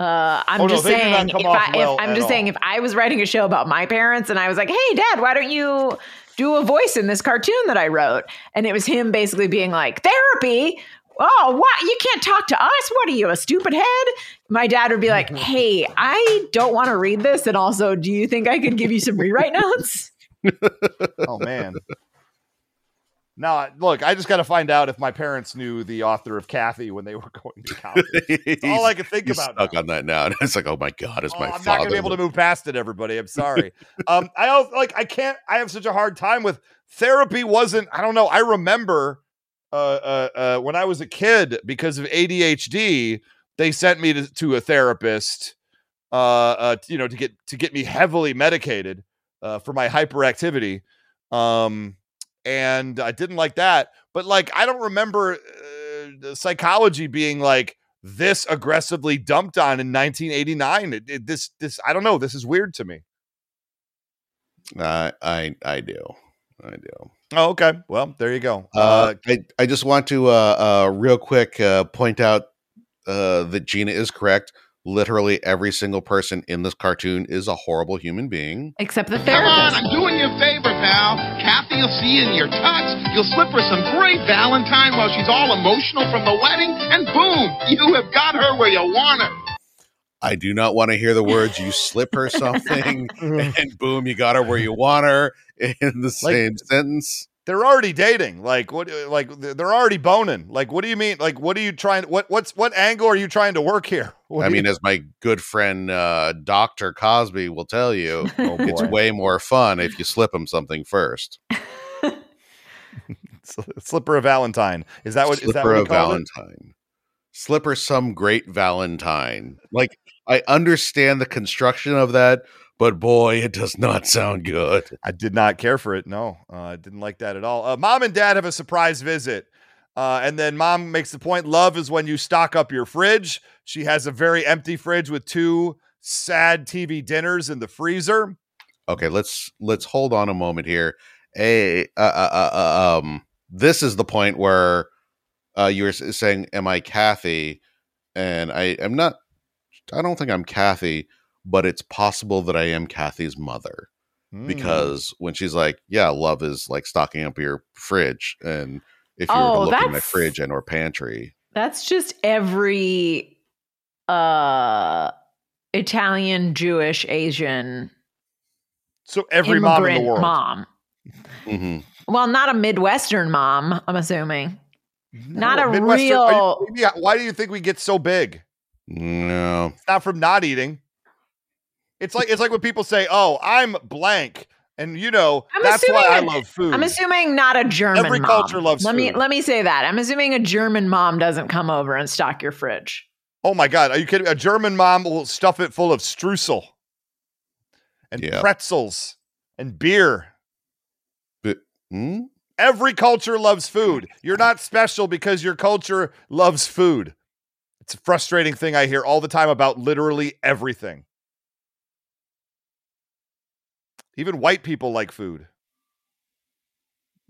Uh, I'm Oh, just they do not saying. If off I, well if, I'm at just saying, if I was writing a show about my parents and I was like, "Hey, Dad, why don't you do a voice in this cartoon that I wrote?" and it was him basically being like, "Therapy." Oh, what? You can't talk to us? What are you, a stupid head? My dad would be like, [laughs] Hey, I don't want to read this. And also, do you think I could give you some rewrite notes? [laughs] Oh man. Now, look, I just got to find out if my parents knew the author of Cathy when they were going to college. That's all [laughs] I can think He's about. stuck now. on that now. And it's like, oh my god, it's Oh, my I'm father. not gonna be able to move past it, everybody. I'm sorry. um, I also like I can't. I have such a hard time with therapy. Wasn't I don't know. I remember uh, uh, uh, when I was a kid because of ADHD, they sent me to, to a therapist. Uh, uh, you know, to get to get me heavily medicated for my hyperactivity. Um, and I didn't like that. But like, I don't remember psychology being like this aggressively dumped on in 1989. It, it- this, this, I don't know. This is weird to me. I I I do. I do. Oh, okay. Well, there you go. Uh, Uh, I, I just want to uh, uh, real quick uh, point out uh, that Gina is correct. Literally every single person in this cartoon is a horrible human being. Except the therapist. Come on. I'm doing you a favor, pal. Cathy will see you in your tux. You'll slip her some great Valentine while she's all emotional from the wedding, and boom, you have got her where you want her. I do not want to hear the words "you slip her [laughs] something" and boom, you got her where you want her in the Like- same sentence. they're already dating. Like what? Like they're already boning. Like what do you mean? Like what are you trying? What what's what angle are you trying to work here? [laughs] What I do you- mean, as my good friend uh, Doctor Cosby will tell you, [laughs] oh it's way more fun if you slip him something first. slipper of Valentine. Is that what? Is that slipper what of called it? Slipper some great Valentine. Like I understand the construction of that, but boy, it does not sound good. I did not care for it. No, uh, I didn't like that at all. Uh, mom and dad have a surprise visit. Uh, and then mom makes the point love is when you stock up your fridge. She has a very empty fridge with two sad TV dinners in the freezer. Okay, let's let's hold on a moment here. A uh, uh, uh, uh, um, this is the point where uh, you were saying, "Am I Cathy?" And I am not I don't think I'm Cathy, but it's possible that I am Cathy's mother Mm. because when she's like, "Yeah, love is like stocking up your fridge," and if you were Oh, to look in my fridge and or pantry, That's just every uh Italian, Jewish, Asian so every mom in the world. mom. Mhm. Well, not a Midwestern mom, I'm assuming. Not a Midwestern- are you real kidding why do you think we get so big? no, It's not from not eating. It's like it's like when people say, "Oh, I'm blank," and you know I'm that's why I love food. I'm assuming not a German Every mom. culture loves let me let me say that. I'm assuming a German mom doesn't come over and stock your fridge. oh my god, are you kidding? A German mom will stuff it full of streusel and Yeah. pretzels and beer. Hmm? Every culture loves food. You're not special because your culture loves food. It's a frustrating thing I hear all the time about literally everything. Even white people like food.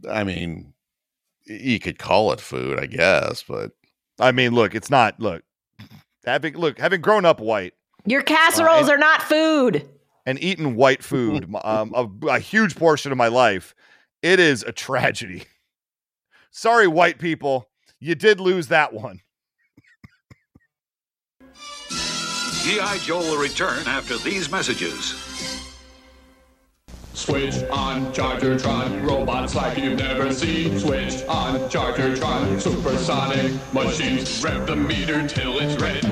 I mean, you could call it food, I guess, but I mean, look, it's not. Look, having look having grown up white Your casseroles and- are not food. and eaten white food [laughs] um, a, a huge portion of my life, it is a tragedy. Sorry, white people, you did lose that one. G.I. Joe will return after these messages. Switch on Chargertron, robots like you've never seen. Switch on Chargertron, supersonic machines. Rev the meter till it's red.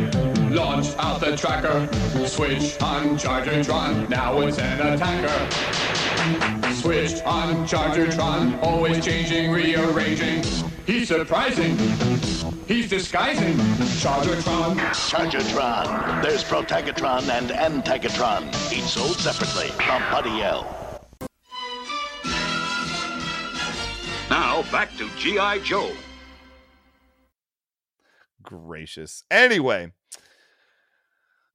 Launch out the tracker. Switch on Chargertron, now it's an attacker. Switch on Chargertron, always changing, rearranging. He's surprising. He's disguising. Chargertron. Chargertron. There's Protagatron and Antagatron, each sold separately from Buddy L. Now back to G.I. Joe. Gracious. Anyway,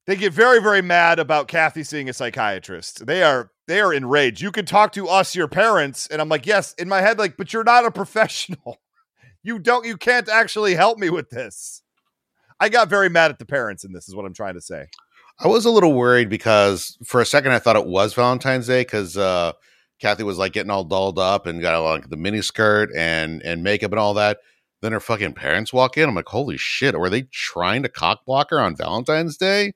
they get very, very mad about Cathy seeing a psychiatrist. They are they are enraged. You can talk to us, your parents, and I'm like, yes, in my head, like, but you're not a professional. [laughs] You don't. You can't actually help me with this. I got very mad at the parents in this. Is what I'm trying to say. I was a little worried because for a second I thought it was Valentine's Day because uh, Cathy was like getting all dolled up and got like the mini skirt and and makeup and all that. Then her fucking parents walk in. I'm like, holy shit! Were they trying to cock block her on Valentine's Day?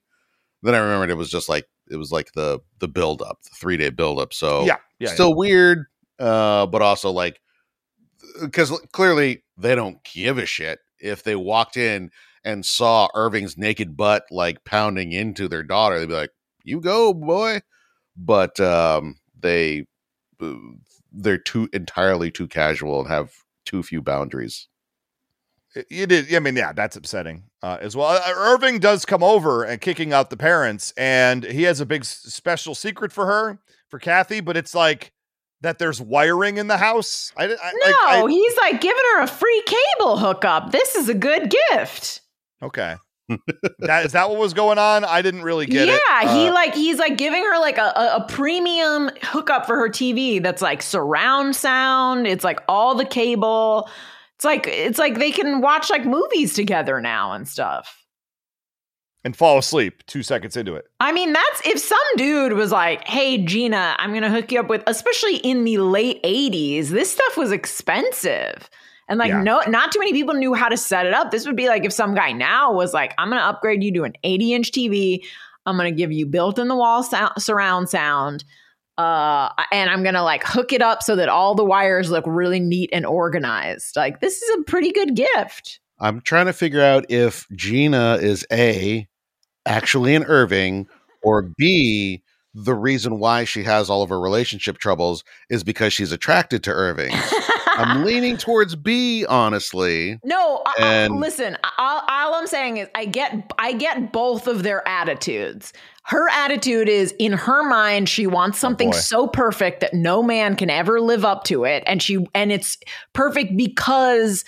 Then I remembered it was just like it was like the the build up, the three day build up. So Yeah, yeah, still weird, uh, but also like because clearly they don't give a shit if they walked in and saw Irving's naked butt like pounding into their daughter. They'd be like, "You go, boy," but um, they uh, they're too entirely too casual and have too few boundaries. It, is. I mean, yeah, that's upsetting uh, as well. Uh, Irving does come over and kicking out the parents, and he has a big special secret for her, for Cathy. But it's like that. There's wiring in the house. I, I, No, I, I- he's like giving her a free cable hookup. This is a good gift. okay. that is that what was going on? I didn't really get yeah, it. he Uh, like he's like giving her like a, a, a premium hookup for her TV that's like surround sound. It's like all the cable. Like it's like they can watch like movies together now and stuff. and fall asleep two seconds into it. I mean, that's if some dude was like, "Hey, Gina, I'm gonna hook you up with," especially in the late '80s, this stuff was expensive, and like Yeah. no, not too many people knew how to set it up. This would be like if some guy now was like, "I'm gonna upgrade you to an 80 inch TV. I'm gonna give you built in the wall sound, surround sound." Uh, and I'm gonna like hook it up so that all the wires look really neat and organized. Like, this is a pretty good gift. I'm trying to figure out if Gina is a actually an Irving or B the reason why she has all of her relationship troubles is because she's attracted to Irving. [laughs] I'm leaning towards B, honestly. No, I, I- And- listen. All, all I'm saying is, I get, I get both of their attitudes. Her attitude is, in her mind, she wants oh, something boy. so perfect that no man can ever live up to it, and she, and it's perfect because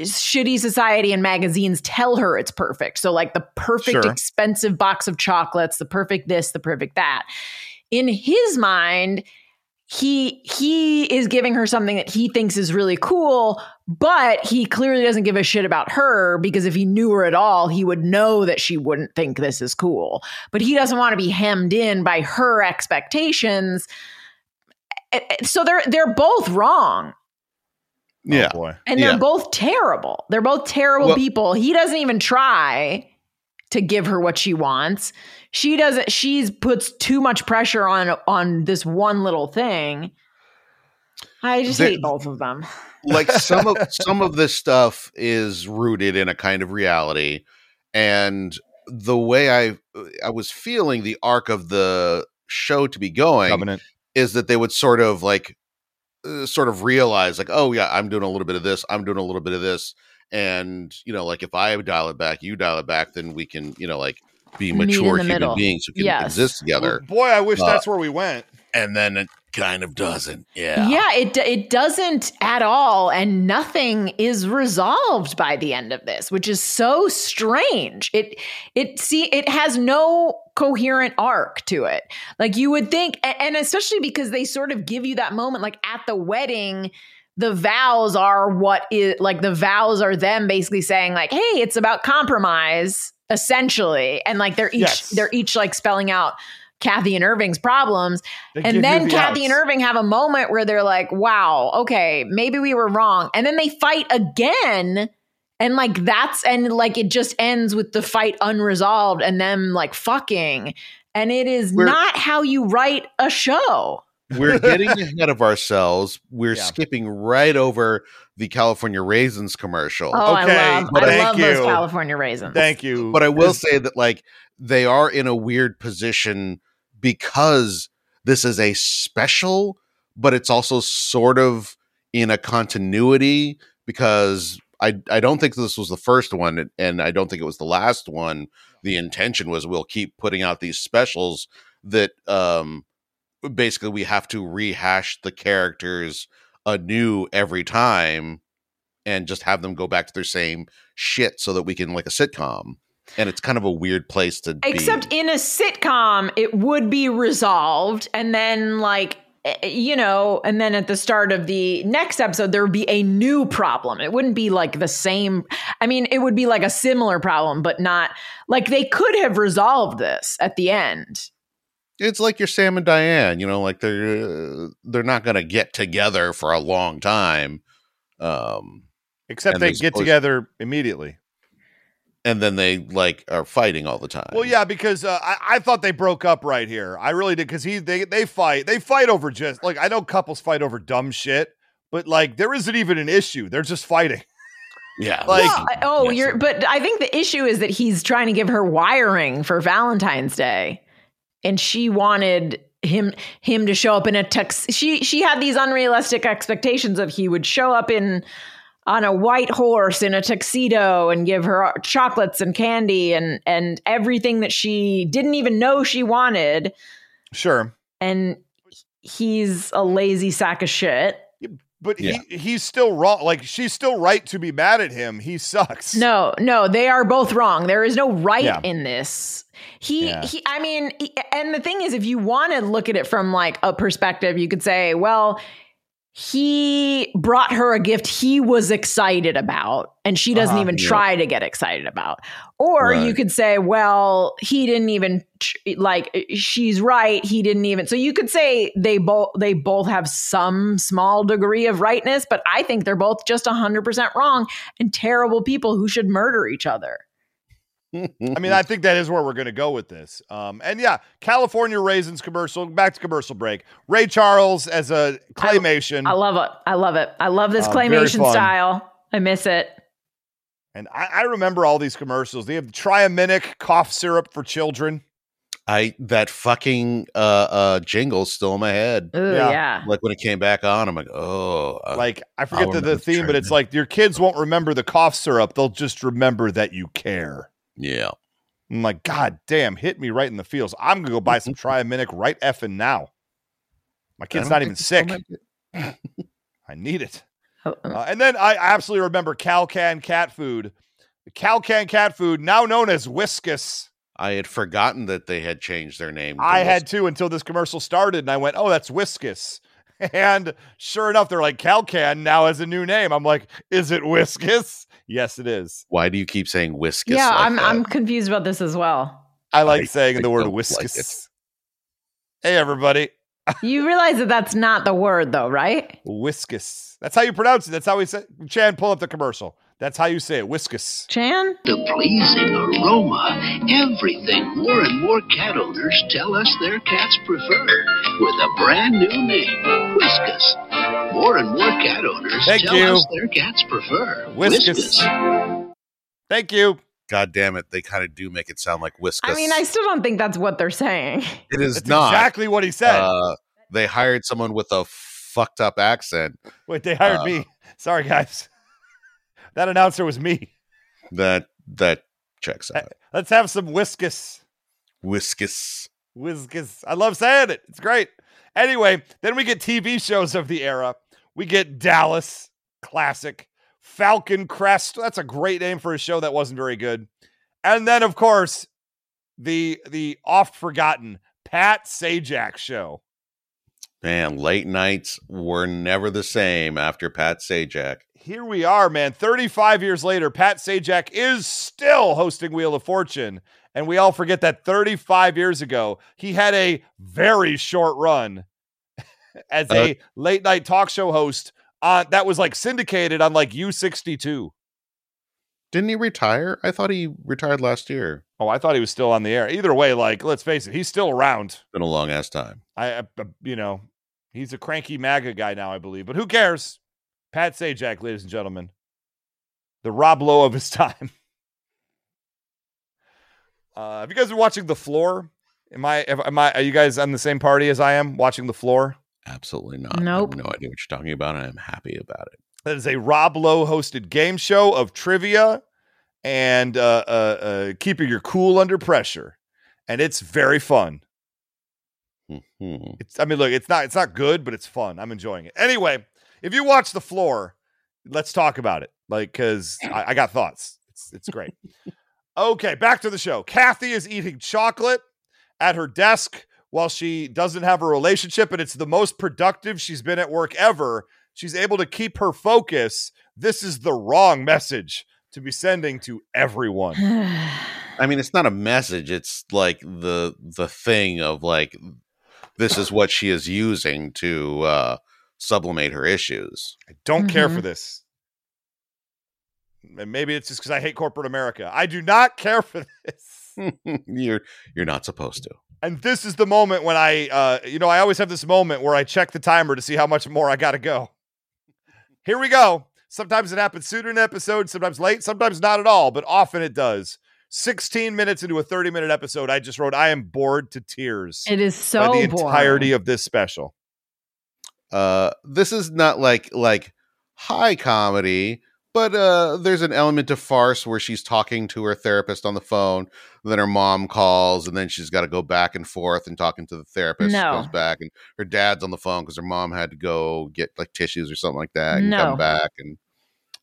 shitty society and magazines tell her it's perfect. So, like the perfect Sure. expensive box of chocolates, the perfect this, the perfect that. In his mind, he he is giving her something that he thinks is really cool but he clearly doesn't give a shit about her because if he knew her at all he would know that she wouldn't think this is cool but he doesn't want to be hemmed in by her expectations so they're they're both wrong oh, Yeah. boy. and they're Yeah. both terrible they're both terrible Well- people he doesn't even try to give her what she wants she doesn't she's puts too much pressure on on this one little thing. I just There- hate both of them. [sighs] like some of [laughs] some of this stuff is rooted in a kind of reality. And the way i i was feeling the arc of the show to be going Covenant. is that they would sort of like uh, sort of realize like oh yeah i'm doing a little bit of this i'm doing a little bit of this. And you know like if i dial it back you dial it back then we can you know like be mature human middle. beings who can Yes. exist together Boy, I wish Uh, that's where we went. and then it kind of doesn't yeah Yeah, it it doesn't at all, and nothing is resolved by the end of this, which is so strange. It it see it has no coherent arc to it. Like you would think, a- and especially because they sort of give you that moment, like at the wedding. The vows are what is like the vows are them basically saying like, "Hey, it's about compromise." Essentially, and like they're each Yes. they're each like spelling out Cathy and Irving's problems, They and then the Cathy outs. and Irving have a moment where they're like, wow, okay, maybe we were wrong. And then they fight again. And like that's, and like it just ends with the fight unresolved and them like fucking. And it is We're- not how you write a show. We're getting [laughs] ahead of ourselves. We're Yeah. skipping right over the California Raisins commercial. Oh, Okay, I love, but I thank love those. California raisins. Thank you. But I will say that like they are in a weird position because this is a special, but it's also sort of in a continuity because I I don't think this was the first one and I don't think it was the last one. The intention was we'll keep putting out these specials that um basically we have to rehash the characters anew every time and just have them go back to their same shit so that we can like a sitcom and it's kind of a weird place to Except be. in a sitcom, it would be resolved. And then, like, eh, you know, and then at the start of the next episode, there would be a new problem. It wouldn't be like the same. I mean, it would be like a similar problem, but not like they could have resolved this at the end. It's like your Sam and Diane, you know, like they're uh, they're not going to get together for a long time. Um Except they get always- together immediately. and then they like are fighting all the time. Well, yeah, because uh, I, I thought they broke up right here. I really did because he they they fight they fight over just like I know couples fight over dumb shit, but like there isn't even an issue. They're just fighting. Yeah. [laughs] Like Well, I- oh, yes. you're, but I think the issue is that he's trying to give her wiring for Valentine's Day, and she wanted him him to show up in a tux. She she had these unrealistic expectations of he would show up in on a white horse in a tuxedo and give her chocolates and candy and and everything that she didn't even know she wanted. Sure, And he's a lazy sack of shit. but Yeah. he he's still wrong. Like she's still right to be mad at him. He sucks. No, no, they are both wrong. There is no right Yeah. in this. He, Yeah. he, I mean, and the thing is, if you want to look at it from like a perspective, you could say, well, he brought her a gift he was excited about, and she doesn't Uh-huh. even Yeah. try to get excited about. Or you could say, well, he didn't even like. She's right. He didn't even. So you could say they both they both have some small degree of rightness, but I think they're both just hundred percent wrong and terrible people who should murder each other. I mean, [laughs] I think that is where we're going to go with this. Um, and yeah, California Raisins commercial. Back to commercial break. Ray Charles as a claymation, I love it. I love it. I love this Uh, very claymation style. I miss it. and I, I remember all these commercials. They have the Triaminic cough syrup for children. I that fucking uh uh jingle's still in my head. Ooh, Yeah. yeah. Like when it came back on, I'm like, oh, Like I forget I'll the, the theme, but it's like your kids won't remember the cough syrup. They'll just remember that you care. Yeah. I'm like, God damn, hit me right in the feels. I'm gonna go buy some [laughs] Triaminic right effing now. My kid's don't even sick. I need it. [laughs] Oh, oh. Uh, and then I absolutely remember Kal Kan cat food. Kal Kan cat food, now known as Whiskus. I had forgotten that they had changed their name. I Whis- had to until this commercial started, and I went, "Oh, that's Whiskus." [laughs] And sure enough, they're like, Kal Kan now has a new name. I'm like, is it Whiskus? Yes, it is. Why do you keep saying whiskus? yeah, like I'm that? I'm confused about this as well. I like I- saying I the word don't like Whiskus. hey, everybody. You realize that that's not the word, though, right? Whiskus. That's how you pronounce it. That's how we say Chan, pull up the commercial. That's how you say it. Whiskus. Chan? The pleasing aroma, everything more and more cat owners tell us their cats prefer. With a brand new name, Whiskas. More and more cat owners Thank tell you. us their cats prefer Whiskas. Thank you. God damn it! They kind of do make it sound like whiskus. I mean, I still don't think that's what they're saying. [laughs] it is That's not exactly what he said. Uh, they hired someone with a fucked up accent Wait, they hired uh, me. Sorry, guys. That announcer was me. that that checks out. Uh, let's have some Whiskus. Whiskus. Whiskus. I love saying it. It's great. Anyway, then we get TV shows of the era. We get Dallas, classic. Falcon Crest. That's a great name for a show that wasn't very good. And then, of course, the the oft forgotten Pat Sajak show. Man, late nights were never the same after Pat Sajak. Here we are, man. 35 years later, Pat Sajak is still hosting Wheel of Fortune. And we all forget that 35 years ago, he had a very short run [laughs] as a Uh, late night talk show host on that was like syndicated on like U62. Didn't he retire? I thought he retired last year. Oh, I thought he was still on the air. Either way, like, let's face it, he's still around. Been a long ass time. I, I you know, he's a cranky MAGA guy now, I believe. But who cares? Pat Sajak, ladies and gentlemen. The Rob Lowe of his [laughs] time. Uh, have you guys been watching The Floor? Am I, am I, are you guys on the same party as I am watching The Floor? Absolutely not. Nope. I have no idea what you're talking about, and I'm happy about it. That is a Rob Lowe hosted game show of trivia and uh, uh, uh, keeping your cool under pressure. And it's very fun. Mhm. It's I mean, look, it's not it's not good, but it's fun. I'm enjoying it. Anyway, if you watch the floor, let's talk about it. Like, cause I, I got thoughts. It's it's great. okay, back to the show. Cathy is eating chocolate at her desk while she doesn't have a relationship, and it's the most productive she's been at work ever. She's able to keep her focus. This is the wrong message to be sending to everyone. [sighs] I mean, it's not a message. It's like the the thing of like this is what she is using to uh sublimate her issues. I don't care for Mhm. this. And maybe it's just because I hate corporate America. I do not care for this. [laughs] you're you're not supposed to. And this is the moment when I, uh, you know, I always have this moment where I check the timer to see how much more I got to go. Here we go. Sometimes it happens sooner in an episode, sometimes late, sometimes not at all, but often it does. 16 minutes into a 30 minute episode, I just wrote, I am bored to tears It is so by the boring. entirety of this special. Uh this is not like like high comedy, but uh there's an element of farce where she's talking to her therapist on the phone, then her mom calls and then she's got to go back and forth and talking to the therapist No. goes back and her dad's on the phone cuz her mom had to go get like tissues or something like that and No. come back and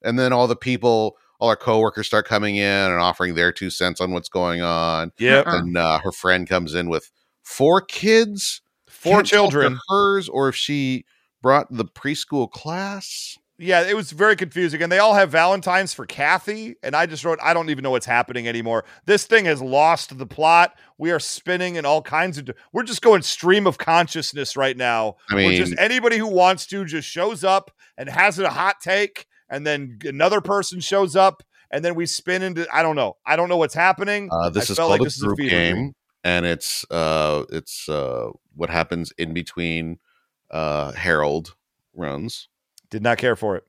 and then all the people all our coworkers start coming in and offering their two cents on what's going on. Yep. Uh-uh. And uh, her friend comes in with four kids, Four Can't tell if they're children. hers, or if she brought the preschool class. Yeah, it was very confusing. And they all have Valentines for Cathy. And I just wrote, I don't even know what's happening anymore. This thing has lost the plot. We are spinning in all kinds of. We're just going stream of consciousness right now. I where just anybody who wants to just shows up and has a hot take. And then another person shows up. And then we spin into. I don't know. I don't know what's happening. Uh, this I is called like a this is a group game, dream. and it's uh, it's uh, what happens in between uh, Harold runs. Did not care for it.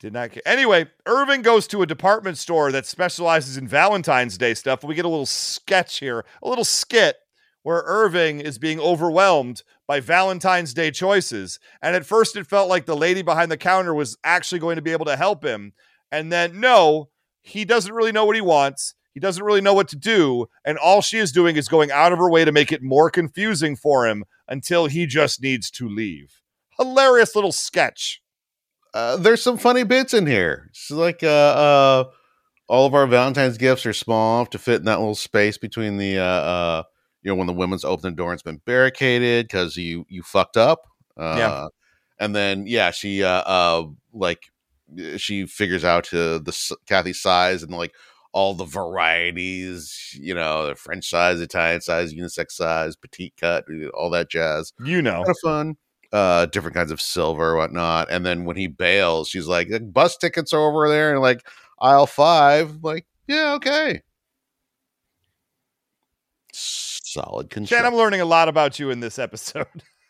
Did not care. Anyway, Irving goes to a department store that specializes in Valentine's Day stuff. We get a little sketch here, a little skit where Irving is being overwhelmed by Valentine's Day choices. And at first, it felt like the lady behind the counter was actually going to be able to help him. And then, no, he doesn't really know what he wants. He doesn't really know what to do. And all she is doing is going out of her way to make it more confusing for him until he just needs to leave. Hilarious little sketch. Uh, there's some funny bits in here. It's like uh, uh, all of our Valentine's gifts are small enough to fit in that little space between the uh, uh, you know when the women's open the door and it's been barricaded because you you fucked up Uh, Yeah. And then yeah, she uh, uh like she figures out uh, the Cathy's size and like all the varieties, you know, the French size, Italian size, unisex size, petite cut, all that jazz. You know, Kind of fun. Uh, different kinds of silver, whatnot. And then when he bails, she's like, "The bus tickets are over there, and like aisle five. Like, yeah, okay. Solid Chan, control. I'm learning a lot about you in this episode.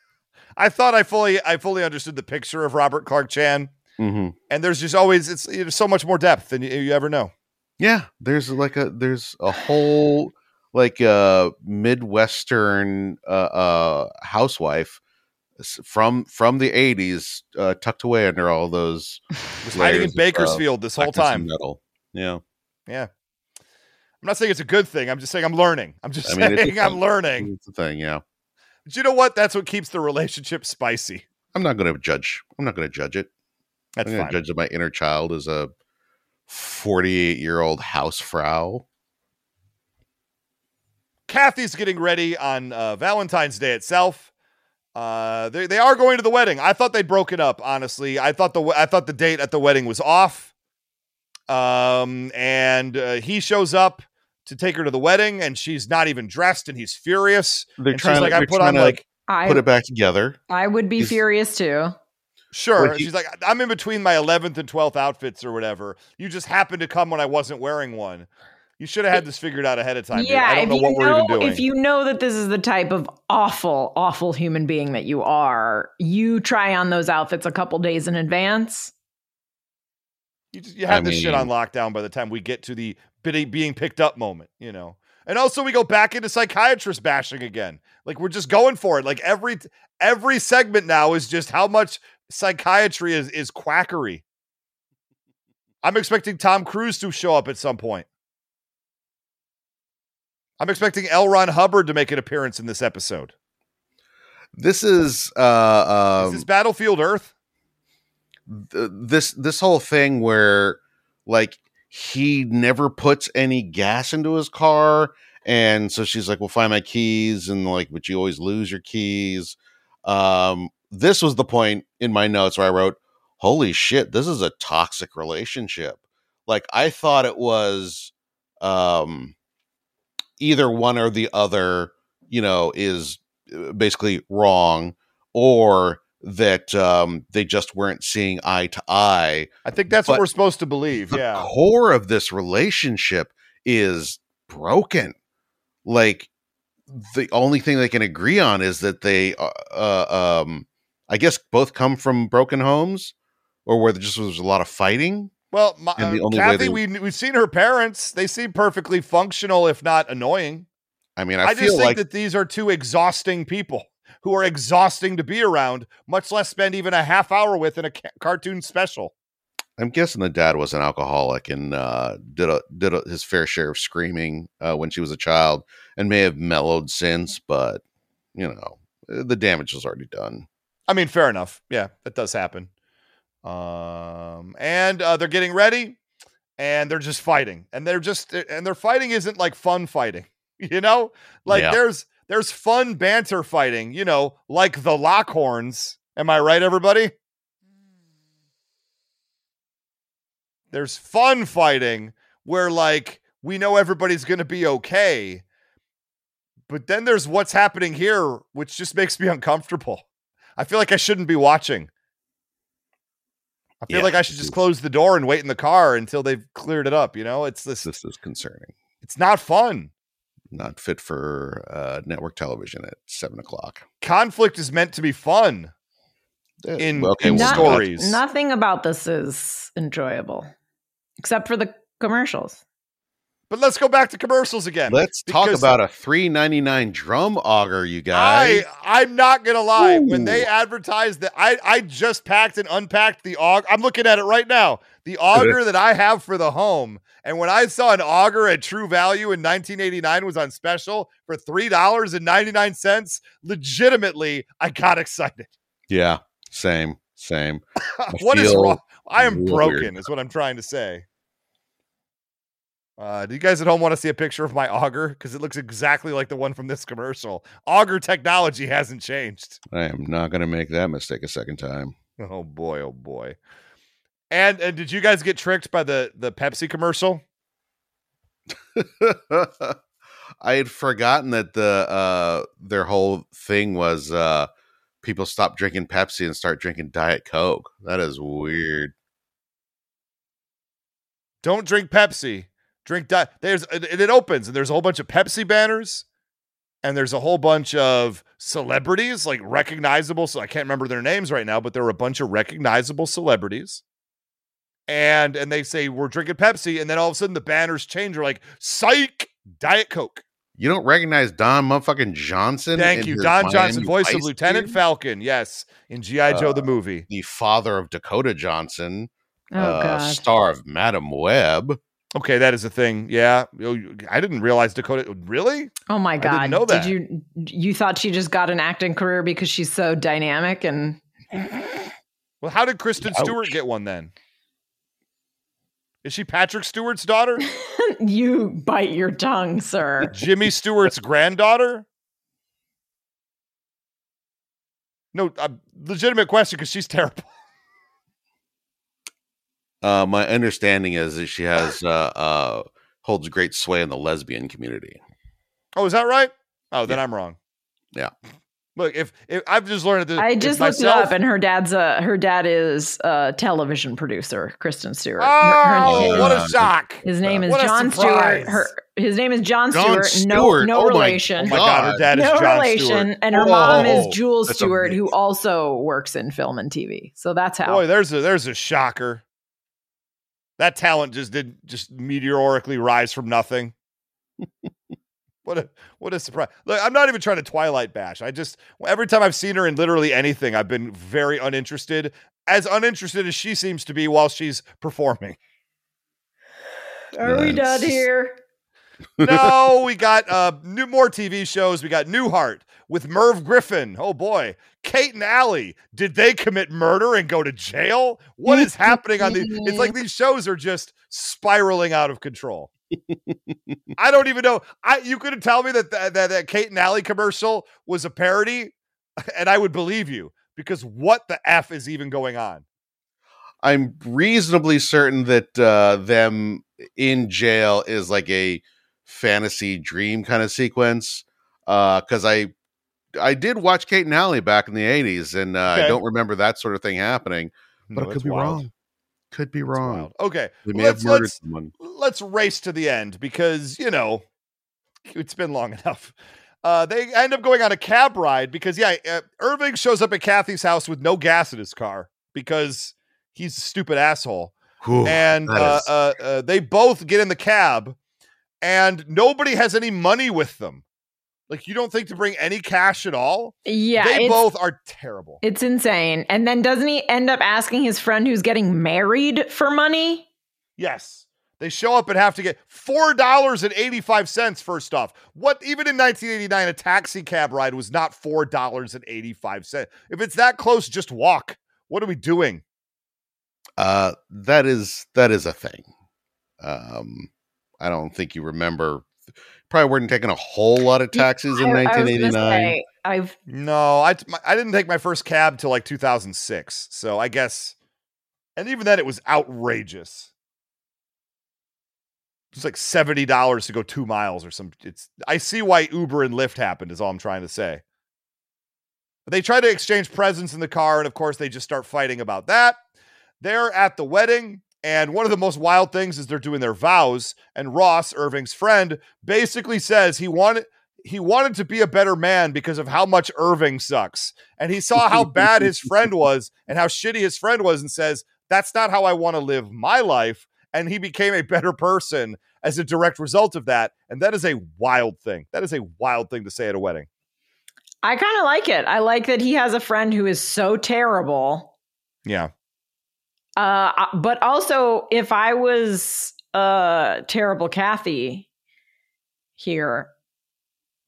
[laughs] I thought I fully I fully understood the picture of Robert Clark Chan, Mhm. and there's just always it's there's so much more depth than you, you ever know. Yeah, there's like a there's a whole like uh midwestern uh, uh housewife from from the 80s uh tucked away under all those [laughs] Was hiding in of, uh, Bakersfield this whole time. metal. Yeah. Yeah. I'm not saying it's a good thing. I'm just saying I'm learning. I'm just I mean, saying I'm thing. learning. It's a thing, yeah. But you know what? That's what keeps the relationship spicy. I'm not going to judge. I'm not going to judge it. That's I'm going to judge that my inner child is a 48 year old housefrau. Cathy's getting ready on uh, Valentine's Day itself. Uh, they they are going to the wedding. I thought they'd broken up. Honestly, I thought the I thought the date at the wedding was off. Um, and uh, he shows up to take her to the wedding, and she's not even dressed, and he's furious. They're and trying she's to- like, I put on to like I Put it back together. I would be He's- furious too. Sure. He- She's like, I'm in between my 11th and 12th outfits or whatever. You just happened to come when I wasn't wearing one. You should have had this figured out ahead of time. yeah, I don't if know you what we're know even doing. if you know that this is the type of awful, awful human being that you are, you try on those outfits a couple days in advance. You, just, you have I this shit on lockdown by the time we get to the being picked up moment, you know. And also we go back into psychiatrist bashing again. Like we're just going for it. Like every every segment now is just how much psychiatry is is quackery. I'm expecting Tom Cruise to show up at some point. I'm expecting L. Ron Hubbard to make an appearance in this episode. This is uh Is um, this Battlefield Earth? th- this this whole thing where like he never puts any gas into his car and so she's like well find my keys and like but you always lose your keys um this was the point in my notes where i wrote holy shit this is a toxic relationship like i thought it was um either one or the other you know is uh, basically wrong or that um, they just weren't seeing eye to eye. I think that's what we're supposed to believe. The Yeah. core of this relationship is broken. Like the only thing they can agree on is that they, uh, uh, um, I guess, both come from broken homes, or where there just was a lot of fighting. Well, my, And the uh, only Cathy, they- we we've seen her parents. They seem perfectly functional, if not annoying. I mean, I, I, just think like that these are two exhausting people who are exhausting to be around, much less spend even a half hour with in a ca- cartoon special. I'm guessing the dad was an alcoholic and uh, did a did a, his fair share of screaming uh, when she was a child, and may have mellowed since. But you know, the damage is already done. I mean, fair enough. Yeah, that does happen. Um, and uh, they're getting ready, and they're just fighting, and they're just and their fighting isn't like fun fighting, [laughs] you know. Like Yeah. there's there's fun banter fighting, you know, like the Lockhorns. Am I right, everybody? There's fun fighting where like we know everybody's going to be okay. But then there's what's happening here, which just makes me uncomfortable. I feel like I shouldn't be watching. I feel Yeah, like I should just close the door and wait in the car until they've cleared it up. You know, it's this. This is concerning. It's not fun. Not fit for uh, network television at seven o'clock. Conflict is meant to be fun. Eh, In, well, okay, in Not- stories, Nothing about this is enjoyable, except for the commercials. But let's go back to commercials again. Let's talk about a three ninety nine drum auger, you guys. I I'm not gonna lie. When they advertised that, I I just packed and unpacked the auger. I'm looking at it right now. The auger that I have for the home, and when I saw an auger at True Value in 1989 was on special for three dollars and ninety nine cents, legitimately, I got excited. yeah, same, same. [laughs] what is wrong? I am weird. broken, is what I'm trying to say. Uh, do you guys at home want to see a picture of my auger? Because it looks exactly like the one from this commercial. Auger technology hasn't changed. I am not going to make that mistake a second time. Oh boy, oh boy. And and did you guys get tricked by the the Pepsi commercial? [laughs] I had forgotten that the uh their whole thing was uh people stop drinking Pepsi and start drinking Diet Coke. That is weird. Don't drink Pepsi. Drink Diet. There's and it opens and there's a whole bunch of Pepsi banners, and there's a whole bunch of celebrities like recognizable. So I can't remember their names right now, but there were a bunch of recognizable celebrities. And and they say we're drinking Pepsi, and then all of a sudden the banners change. Are like psych Diet Coke. You don't recognize Don motherfucking Johnson? Thank in you, Don Miami Johnson, voice of Lieutenant gear? Falcon. Yes, in GI Joe the Uh, movie. The father of Dakota Johnson, Oh, uh, God. star of Madame Web. Okay, that is a thing. Yeah, I didn't realize Dakota. Really? Oh my didn't god! know that. Did you you thought she just got an acting career because she's so dynamic and Well, how did Kristen Stewart get one then? Is she Patrick Stewart's daughter? [laughs] you bite your tongue, sir. Jimmy Stewart's granddaughter? No, a legitimate question because she's terrible. Uh, my understanding is that she has uh, uh, holds great sway in the lesbian community. Oh, is that right? Oh, then I'm wrong. Yeah. Look, if, if I've just learned that I if just looked it up, and her dad's a her dad is a television producer, Kristen Stewart. Her- Oh, her- what a shock! His name is What John. Stewart. Her his name is John, John Stewart. No, Stewart. no Oh my- relation. Oh my god, her dad is no John relation, Stewart. and her mom is Whoa, Jules that's Stewart, who also works in film and TV. So that's how. Boy, there's a there's a shocker. That talent just did just meteorically rise from nothing. what a what a surprise! Look, I'm not even trying to Twilight bash. I just every time I've seen her in literally anything, I've been very uninterested. As uninterested as she seems to be while she's performing. Are we done here? no, we got uh new more TV shows. We got Newhart with Merv Griffin. Oh boy. Kate and Allie, did they commit murder and go to jail? What is happening on these? It's like these shows are just spiraling out of control. I don't even know. I you couldn't tell me that that, that Kate and Allie commercial was a parody, [laughs] and I would believe you because what the f is even going on? I'm reasonably certain that uh, them in jail is like a fantasy dream kind of sequence. Because I I did watch Kate and Allie back in the '80s, and uh, Okay. I don't remember that sort of thing happening. But No, I it's could be wild. wrong. Could be wrong. Okay, They may let's have murdered let's someone. let's race to the end because you know it's been long [laughs] enough. Uh, they end up going on a cab ride because yeah, uh, Irving shows up at Cathy's house with no gas in his car because he's a stupid asshole, Whew, and uh, is- uh, uh, they both get in the cab, and nobody has any money with them. Like you don't think to bring any cash at all? Yeah, they both are terrible. It's insane. And then doesn't he end up asking his friend who's getting married for money? Yes. They show up and have to get four dollars and eighty-five cents. First off, what even in 1989, a taxi cab ride was not four dollars and eighty-five cents. If it's that close, just walk. What are we doing? Uh, that is that is a thing. Um, I don't think you remember. Probably weren't taking a whole lot of taxes in I- I was 1989. say, I've No, I my- I didn't take my first cab till like 2006. So I guess, and even then, it was outrageous. It's like seventy dollars to go two miles or some. It's I see why Uber and Lyft happened. Is all I'm trying to say. They try to exchange presents in the car, and of course, they just start fighting about that. They're at the wedding, and one of the most wild things is they're doing their vows. And Ross, Irving's friend, basically says he wanted he wanted to be a better man because of how much Irving sucks. And he saw how bad his friend [laughs] was and how shitty his friend was, and says, That's not how I want to live my life. And he became a better person as a direct result of that. And that is a wild thing. That is a wild thing to say at a wedding. I kind of like it. I like that he has a friend who is so terrible. Yeah. Uh, but also, if I was uh terrible Cathy here,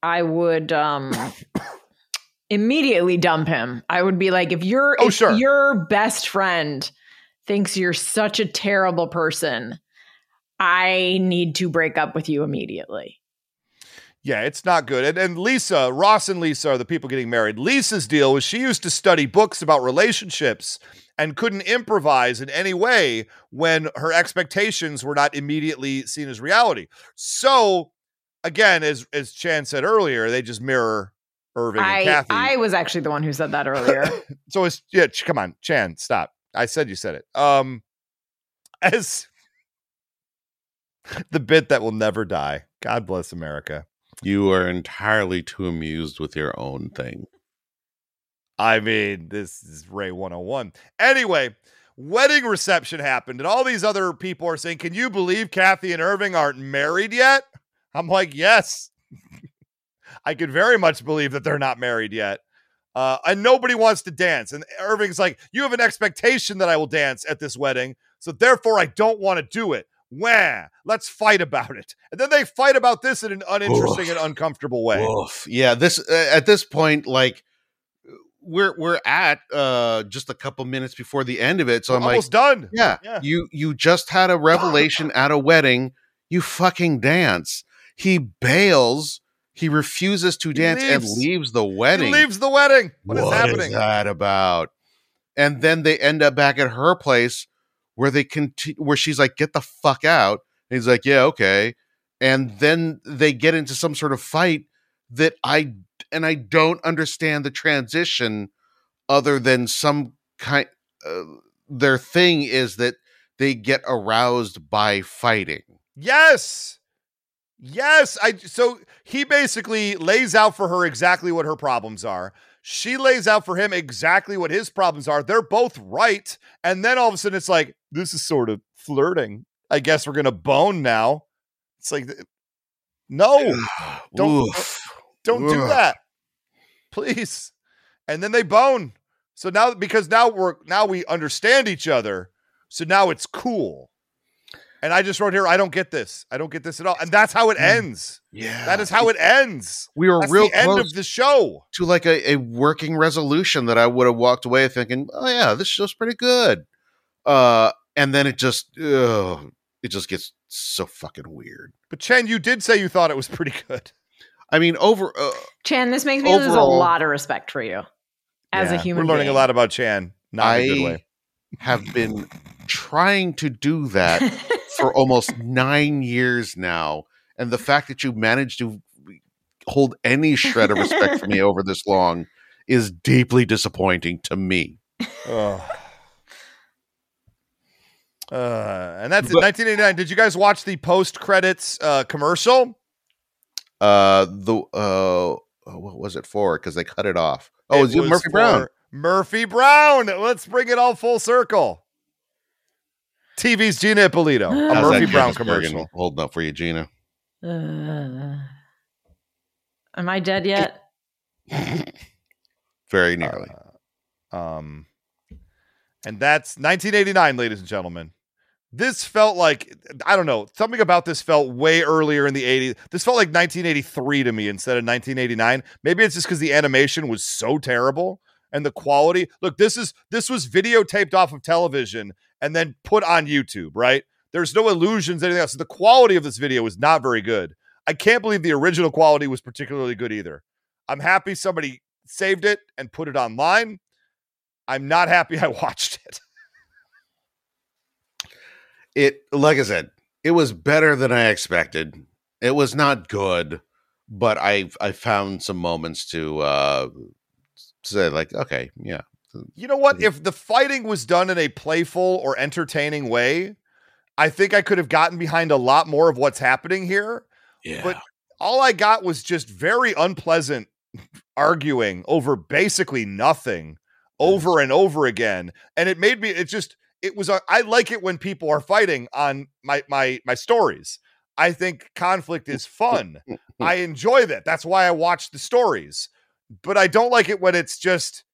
I would um [coughs] immediately dump him. I would be like, if your Oh, if sure. your best friend thinks you're such a terrible person, I need to break up with you immediately. Yeah, it's not good. And, and Lisa, Ross and Lisa are the people getting married. Lisa's deal was she used to study books about relationships and couldn't improvise in any way when her expectations were not immediately seen as reality. So, again, as as Chan said earlier, they just mirror Irving and I Cathy. I was actually the one who said that [laughs] earlier. so it's yeah, come on, Chan, stop. I said you said it. Um as the bit that will never die. God bless America. You are entirely too amused with your own thing. I mean, this is Ray 101. Anyway, wedding reception happened, and all these other people are saying, Can you believe Cathy and Irving aren't married yet? I'm like, Yes. [laughs] I could very much believe that they're not married yet. Uh, and nobody wants to dance. And Irving's like, You have an expectation that I will dance at this wedding. So therefore, I don't want to do it. Wah, let's fight about it. And then they fight about this in an uninteresting and uncomfortable way. Oof. Yeah, this uh, at this point, like we're we're at uh just a couple minutes before the end of it. So I'm almost like, done. yeah, Yeah. you you just had a revelation [laughs] at a wedding. You fucking dance. He bails. He refuses to dance and leaves. leaves the He wedding. leaves the wedding. what is What happening? that about? And then they end up back at her place where they continue, where she's like, "Get the fuck out." And he's like, "Yeah, okay." And then they get into some sort of fight that I and I don't understand the transition, other than some kind. Uh, their thing is that they get aroused by fighting. Yes. Yes. I so he basically lays out for her exactly what her problems are. She lays out for him exactly what his problems are. They're both right. And then all of a sudden it's like, this is sort of flirting. I guess we're gonna bone now. It's like no, [sighs] don't Oof. Don't do that. Please. And then they bone. So now because now we're now we understand each other. So now it's cool. And I just wrote here, I don't get this. I don't get this at all. And that's how it ends. Yeah, That is how it ends. we were That's real the end of the show. to like a, a working resolution that I would have walked away thinking, oh yeah, this show's pretty good. Uh, and then it just, ugh, it just gets so fucking weird. But Chen, you did say you thought it was pretty [laughs] good. I mean, over uh, Chan, this makes me lose a lot of respect for you as a human. We're learning being. a lot about Chan, not in a good I way. have been trying to do that [laughs] for almost nine years now, and the fact that you managed to hold any shred of respect for me [laughs] over this long is deeply disappointing to me. Ugh. Uh, and that's in 1989. Did you guys watch the post credits uh, commercial? Uh, the uh, what was it for? Because they cut it off. Oh, it was, was Murphy Brown. for Murphy Brown. Let's bring it all full circle. TV's Gina Ippolito, [gasps] a How's Murphy Brown commercial. holding up for you, Gina? Uh, am I dead yet? [laughs] Very nearly. Um, and that's 1989, ladies and gentlemen. This felt like I don't know something about this felt way earlier in the 80s. This felt like 1983 to me instead of 1989. Maybe it's just because the animation was so terrible and the quality. Look, this is this was videotaped off of television and then put on YouTube. Right? There's no illusions, anything else. The quality of this video is not very good. I can't believe the original quality was particularly good either. I'm happy somebody saved it and put it online. I'm not happy [laughs] I watched it. It like I said, it was better than I expected. It was not good, but I I found some moments to uh say like, okay, yeah. You know what? If the fighting was done in a playful or entertaining way, I think I could have gotten behind a lot more of what's happening here. Yeah. But all I got was just very unpleasant [laughs] arguing over basically nothing over and over again. And it made me, it just, it was, a, I like it when people are fighting on my, my, my stories. I think conflict is fun. [laughs] I enjoy that. That's why I watch the stories. But I don't like it when it's just,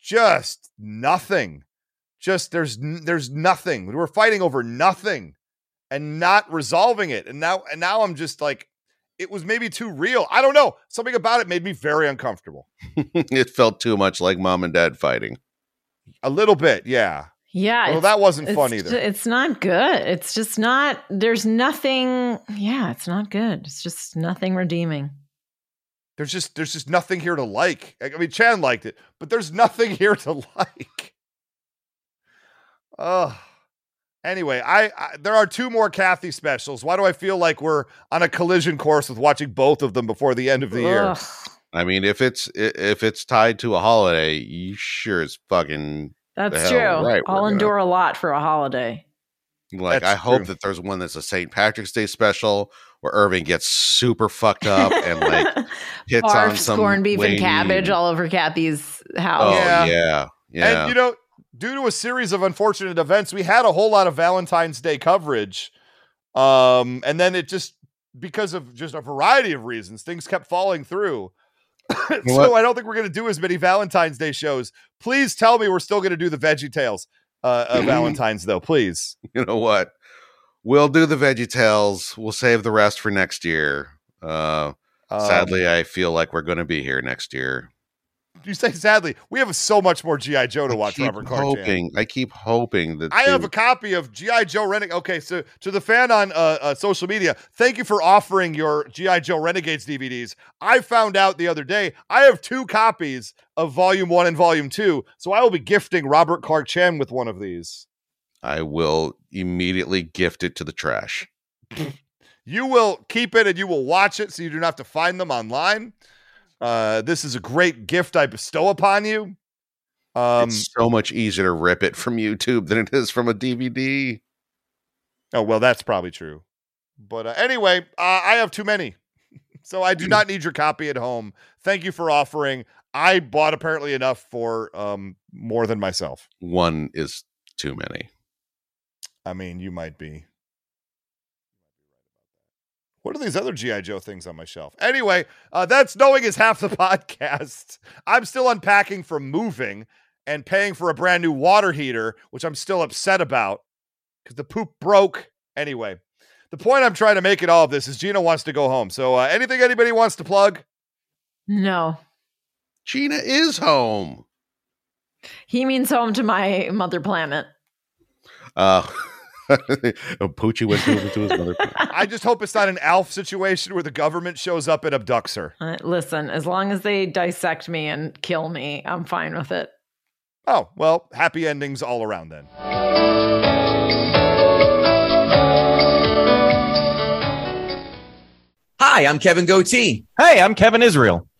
just nothing. Just there's there's nothing. We're fighting over nothing and not resolving it. And now and now I'm just like it was maybe too real. I don't know. Something about it made me very uncomfortable. [laughs] it felt too much like mom and dad fighting. A little bit, yeah. Yeah. Well, that wasn't fun either. It's not good. It's just not, there's nothing. Yeah, it's not good. It's just nothing redeeming. There's just there's just nothing here to like. I mean, Chan liked it, but there's nothing [laughs] here to like. Oh. Anyway, I, I there are two more Cathy specials. Why do I feel like we're on a collision course with watching both of them before the end of the year? I mean, if it's if it's tied to a holiday, you sure as fucking the That's true. Right, I'll gonna- endure a lot for a holiday. Like, That's I hope true. that there's one that's a St. Patrick's Day special where Irving gets super fucked up and like [laughs] hits on some corned beef lady. and cabbage all over Cathy's house. Oh Yeah. yeah, yeah. And you know, due to a series of unfortunate events, we had a whole lot of Valentine's Day coverage. Um, and then it just because of just a variety of reasons, things kept falling through. [laughs] so what? I don't think we're gonna do as many Valentine's Day shows. Please tell me we're still gonna do the Veggie Tales uh, of [laughs] Valentine's though, please. you know what? We'll do the Veggie Tales. We'll save the rest for next year. Uh, Um, sadly, I feel like we're going to be here next year. You say sadly, we have so much more GI Joe to I watch. keep Robert Clark hoping. I keep hoping that I they have a copy of GI Joe Renegade. Okay, so to the fan on uh, uh, social media, thank you for offering your GI Joe Renegades DVDs. I found out the other day I have two copies of Volume One and Volume Two, so I will be gifting Robert Clark Chan with one of these. I will immediately gift it to the trash. [laughs] You will keep it and you will watch it, so you do not have to find them online. Uh, this is a great gift I bestow upon you. Um, it's so much easier to rip it from YouTube than it is from a DVD. Oh well, that's probably true. But uh, anyway, uh, I have too many, [laughs] so I do not need your copy at home. Thank you for offering. I bought apparently enough for um, more than myself. One is too many. I mean, you might be. What are these other GI Joe things on my shelf? Anyway, uh, that's knowing is half the [laughs] podcast. I'm still unpacking from moving and paying for a brand new water heater, which I'm still upset about because the poop broke. Anyway, the point I'm trying to make in all of this is Gina wants to go home. So, uh, anything anybody wants to plug? No. Gina is home. He means home to my mother planet. Uh, [laughs] [laughs] Poochie went to, to his mother. [laughs] I just hope it's not an Alf situation where the government shows up and abducts her. Uh, listen, as long as they dissect me and kill me, I'm fine with it. Oh, well, happy endings all around then. Hi, I'm Kevin Goatee. Hey, I'm Kevin Israel.